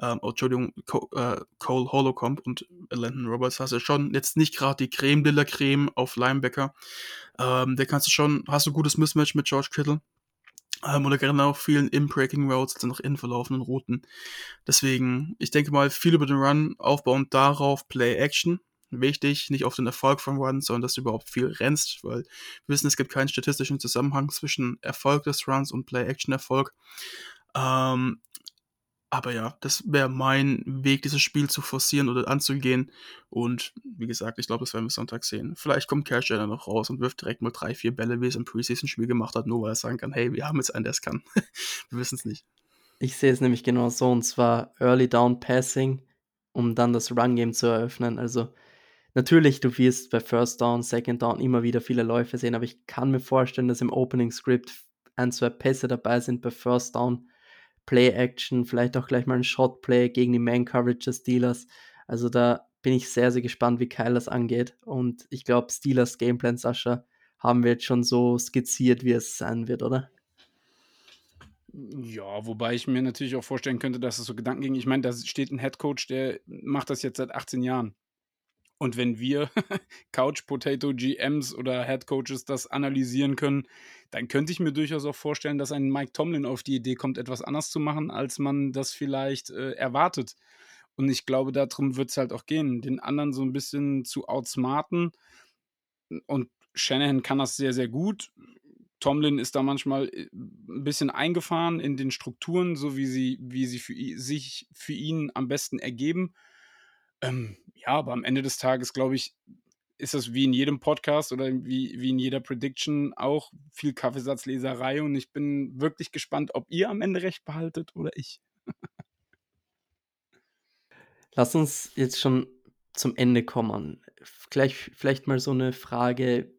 ähm, oh, Entschuldigung, Co äh, Cole Holocomb und Landon Roberts hast ja schon jetzt nicht gerade die Creme de la Creme auf Linebacker. Ähm, der kannst du schon, hast du ein gutes Mismatch mit George Kittle. Ähm, oder gerne auch vielen In-Breaking Routes, also nach innen verlaufenden Routen. Deswegen, ich denke mal, viel über den Run aufbauen darauf, Play-Action. Wichtig, nicht auf den Erfolg vom Run, sondern dass du überhaupt viel rennst, weil wir wissen, es gibt keinen statistischen Zusammenhang zwischen Erfolg des Runs und Play-Action-Erfolg. Ähm, aber ja, das wäre mein Weg, dieses Spiel zu forcieren oder anzugehen. Und wie gesagt, ich glaube, das werden wir Sonntag sehen. Vielleicht kommt Cash dann noch raus und wirft direkt mal drei, vier Bälle, wie es im Preseason-Spiel gemacht hat, nur weil er sagen kann, hey, wir haben jetzt einen, der es kann. wir wissen es nicht. Ich sehe es nämlich genau so, und zwar Early Down Passing, um dann das Run-Game zu eröffnen. Also natürlich, du wirst bei First Down, Second Down immer wieder viele Läufe sehen, aber ich kann mir vorstellen, dass im Opening Script ein, zwei Pässe dabei sind bei First Down Play-Action, vielleicht auch gleich mal ein Shot-Play gegen die Man-Coverage des Steelers. Also da bin ich sehr, sehr gespannt, wie Kyle das angeht. Und ich glaube, Steelers Gameplan, Sascha, haben wir jetzt schon so skizziert, wie es sein wird, oder? Ja, wobei ich mir natürlich auch vorstellen könnte, dass es so Gedanken ging. Ich meine, da steht ein Head Coach, der macht das jetzt seit 18 Jahren. Und wenn wir Couch Potato GMs oder Head Coaches das analysieren können, dann könnte ich mir durchaus auch vorstellen, dass ein Mike Tomlin auf die Idee kommt, etwas anders zu machen, als man das vielleicht äh, erwartet. Und ich glaube, darum wird es halt auch gehen, den anderen so ein bisschen zu outsmarten. Und Shanahan kann das sehr, sehr gut. Tomlin ist da manchmal äh, ein bisschen eingefahren in den Strukturen, so wie sie, wie sie für sich für ihn am besten ergeben. Ähm, ja, aber am Ende des Tages, glaube ich, ist das wie in jedem Podcast oder wie, wie in jeder Prediction auch viel Kaffeesatzleserei und ich bin wirklich gespannt, ob ihr am Ende recht behaltet oder ich. Lass uns jetzt schon zum Ende kommen. Gleich vielleicht mal so eine Frage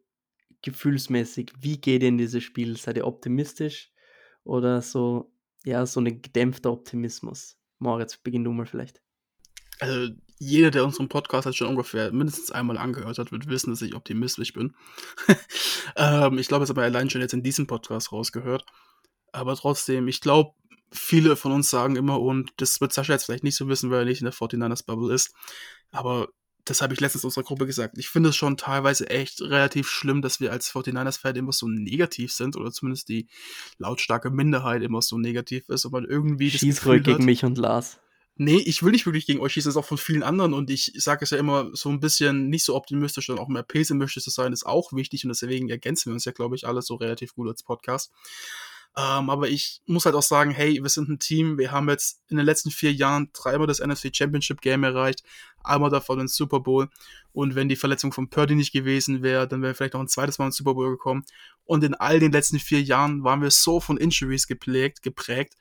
gefühlsmäßig. Wie geht ihr in dieses Spiel? Seid ihr optimistisch oder so, ja, so ein gedämpfter Optimismus? Moritz, beginn du mal vielleicht. Also, jeder, der unseren Podcast hat schon ungefähr mindestens einmal angehört hat, wird wissen, dass ich optimistisch bin. ähm, ich glaube, das habe ich allein schon jetzt in diesem Podcast rausgehört. Aber trotzdem, ich glaube, viele von uns sagen immer, und das wird Sascha jetzt vielleicht nicht so wissen, weil er nicht in der 49ers Bubble ist, aber das habe ich letztens unserer Gruppe gesagt. Ich finde es schon teilweise echt relativ schlimm, dass wir als 49ers-Fan immer so negativ sind oder zumindest die lautstarke Minderheit immer so negativ ist und man irgendwie. Schieß ruhig gegen mich und Lars. Nee, ich will nicht wirklich gegen euch schießen, das ist auch von vielen anderen und ich sage es ja immer so ein bisschen nicht so optimistisch, sondern auch mehr pessimistisch zu sein, ist auch wichtig und deswegen ergänzen wir uns ja, glaube ich, alle so relativ gut als Podcast. Ähm, aber ich muss halt auch sagen, hey, wir sind ein Team, wir haben jetzt in den letzten vier Jahren dreimal das NFC Championship Game erreicht, einmal davon den Super Bowl. Und wenn die Verletzung von Purdy nicht gewesen wäre, dann wäre vielleicht noch ein zweites Mal ins Super Bowl gekommen. Und in all den letzten vier Jahren waren wir so von Injuries geprägt, geprägt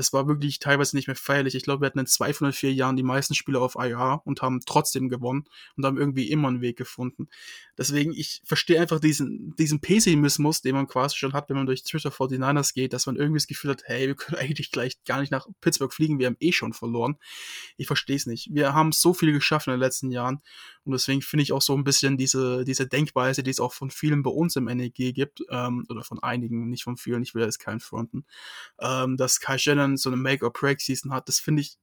das war wirklich teilweise nicht mehr feierlich. Ich glaube, wir hatten in zwei von den vier Jahren die meisten Spiele auf IR und haben trotzdem gewonnen und haben irgendwie immer einen Weg gefunden. Deswegen, ich verstehe einfach diesen, diesen Pessimismus, den man quasi schon hat, wenn man durch Twitter 49ers geht, dass man irgendwie das Gefühl hat, hey, wir können eigentlich gleich gar nicht nach Pittsburgh fliegen, wir haben eh schon verloren. Ich verstehe es nicht. Wir haben so viel geschafft in den letzten Jahren und deswegen finde ich auch so ein bisschen diese, diese Denkweise, die es auch von vielen bei uns im NEG gibt, ähm, oder von einigen, nicht von vielen, ich will jetzt keinen fronten, ähm, dass Kai Shannon so eine Make-or-Break-Season hat, das finde ich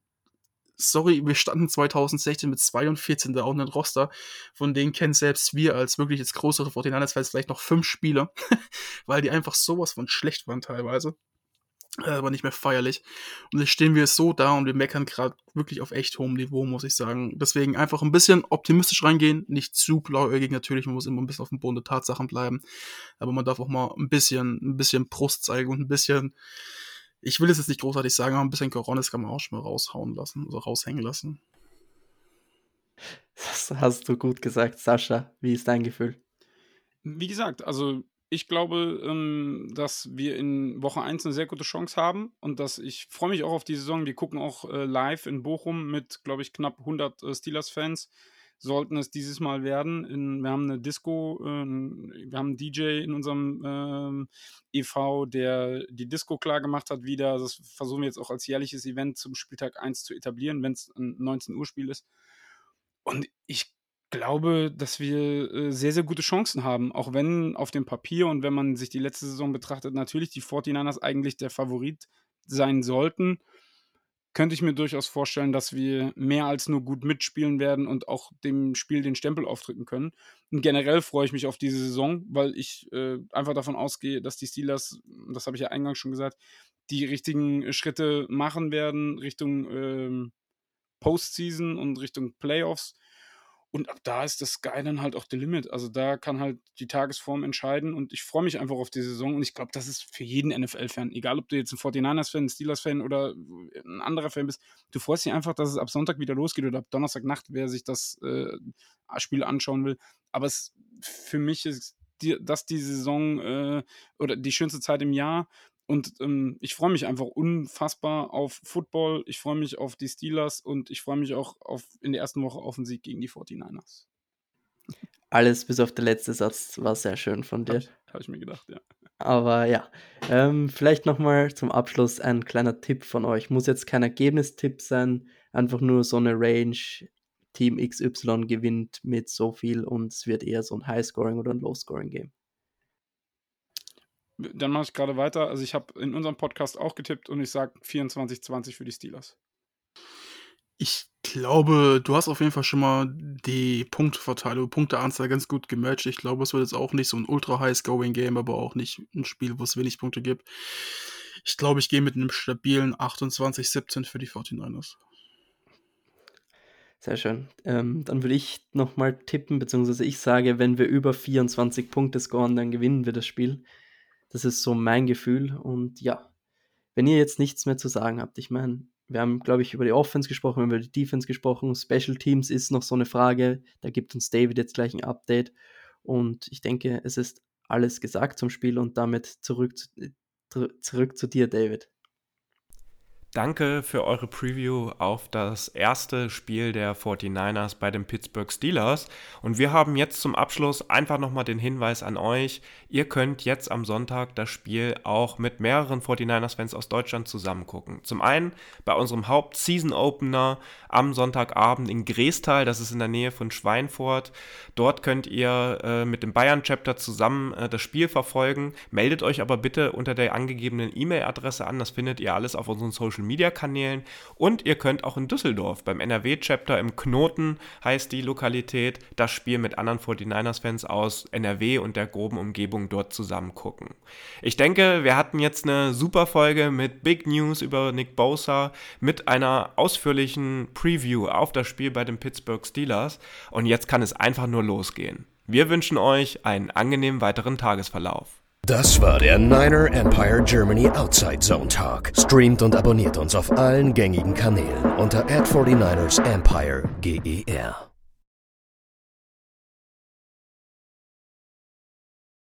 sorry, wir standen 2016 mit 42 da unten im Roster, von denen kennen selbst wir als wirklich jetzt größere 49ers vielleicht noch fünf Spieler, weil die einfach sowas von schlecht waren teilweise. Äh, aber nicht mehr feierlich. Und jetzt stehen wir so da und wir meckern gerade wirklich auf echt hohem Niveau, muss ich sagen. Deswegen einfach ein bisschen optimistisch reingehen, nicht zu blauäugig natürlich, man muss immer ein bisschen auf dem Boden der Tatsachen bleiben. Aber man darf auch mal ein bisschen, ein bisschen Brust zeigen und ein bisschen, ich will es jetzt nicht großartig sagen, aber ein bisschen Coronis kann man auch schon mal raushauen lassen, also raushängen lassen. Das hast du gut gesagt, Sascha. Wie ist dein Gefühl? Wie gesagt, also ich glaube, ähm, dass wir in Woche 1 eine sehr gute Chance haben und dass ich freue mich auch auf die Saison. Wir gucken auch äh, live in Bochum mit, glaube ich, knapp 100 äh, Steelers-Fans. Sollten es dieses Mal werden. In, wir haben eine Disco, äh, wir haben einen DJ in unserem ähm, e.V., der die Disco klar gemacht hat wieder. Das versuchen wir jetzt auch als jährliches Event zum Spieltag 1 zu etablieren, wenn es ein 19 Uhr Spiel ist. Und ich glaube, dass wir äh, sehr, sehr gute Chancen haben, auch wenn auf dem Papier und wenn man sich die letzte Saison betrachtet, natürlich die 49ers eigentlich der Favorit sein sollten, könnte ich mir durchaus vorstellen, dass wir mehr als nur gut mitspielen werden und auch dem Spiel den Stempel aufdrücken können. Und generell freue ich mich auf diese Saison, weil ich äh, einfach davon ausgehe, dass die Steelers, das habe ich ja eingangs schon gesagt, die richtigen Schritte machen werden Richtung ähm, Postseason und Richtung Playoffs. Und ab da ist das Sky dann halt auch the limit. Also da kann halt die Tagesform entscheiden und ich freue mich einfach auf die Saison und ich glaube, das ist für jeden NFL-Fan, egal ob du jetzt ein 49ers-Fan, ein Steelers-Fan oder ein anderer Fan bist, du freust dich einfach, dass es ab Sonntag wieder losgeht oder ab Donnerstagnacht, wer sich das äh, Spiel anschauen will. Aber es für mich ist die, das die Saison äh, oder die schönste Zeit im Jahr und ähm, ich freue mich einfach unfassbar auf Football. Ich freue mich auf die Steelers und ich freue mich auch auf, in der ersten Woche auf den Sieg gegen die 49ers. Alles bis auf den letzten Satz war sehr schön von dir. Habe ich, hab ich, mir gedacht, ja. Aber ja, ähm, vielleicht nochmal zum Abschluss ein kleiner Tipp von euch. Muss jetzt kein Ergebnistipp sein, einfach nur so eine Range. Team XY gewinnt mit so viel und es wird eher so ein High-Scoring oder ein Low-Scoring-Game. Dann mache ich gerade weiter. Also ich habe in unserem Podcast auch getippt und ich sage 24-20 für die Steelers. Ich glaube, du hast auf jeden Fall schon mal die Punkteverteilung, Punkteanzahl ganz gut gematcht. Ich glaube, es wird jetzt auch nicht so ein ultra high scoring Game, aber auch nicht ein Spiel, wo es wenig Punkte gibt. Ich glaube, ich gehe mit einem stabilen 28-17 für die 49ers. Sehr schön. Ähm, dann würde ich nochmal tippen, beziehungsweise ich sage, wenn wir über 24 Punkte scoren, dann gewinnen wir das Spiel. Das ist so mein Gefühl. Und ja, wenn ihr jetzt nichts mehr zu sagen habt, ich meine, wir haben, glaube ich, über die Offense gesprochen, über die Defense gesprochen. Special Teams ist noch so eine Frage. Da gibt uns David jetzt gleich ein Update. Und ich denke, es ist alles gesagt zum Spiel und damit zurück, zurück zu dir, David. Danke für eure Preview auf das erste Spiel der 49ers bei den Pittsburgh Steelers. Und wir haben jetzt zum Abschluss einfach nochmal den Hinweis an euch. Ihr könnt jetzt am Sonntag das Spiel auch mit mehreren 49ers-Fans aus Deutschland zusammen gucken. Zum einen bei unserem Haupt-Season-Opener am Sonntagabend in Grestal, das ist in der Nähe von Schweinfurt. Dort könnt ihr äh, mit dem Bayern-Chapter zusammen äh, das Spiel verfolgen. Meldet euch aber bitte unter der angegebenen E-Mail-Adresse an. Das findet ihr alles auf unseren Social Media Kanälen und ihr könnt auch in Düsseldorf beim NRW Chapter im Knoten heißt die Lokalität das Spiel mit anderen 49ers Fans aus NRW und der groben Umgebung dort zusammen gucken. Ich denke, wir hatten jetzt eine super Folge mit Big News über Nick Bosa mit einer ausführlichen Preview auf das Spiel bei den Pittsburgh Steelers und jetzt kann es einfach nur losgehen. Wir wünschen euch einen angenehmen weiteren Tagesverlauf. Das war der Niner Empire Germany Outside Zone Talk. Streamt und abonniert uns auf allen gängigen Kanälen unter ad 49 ersempire GER.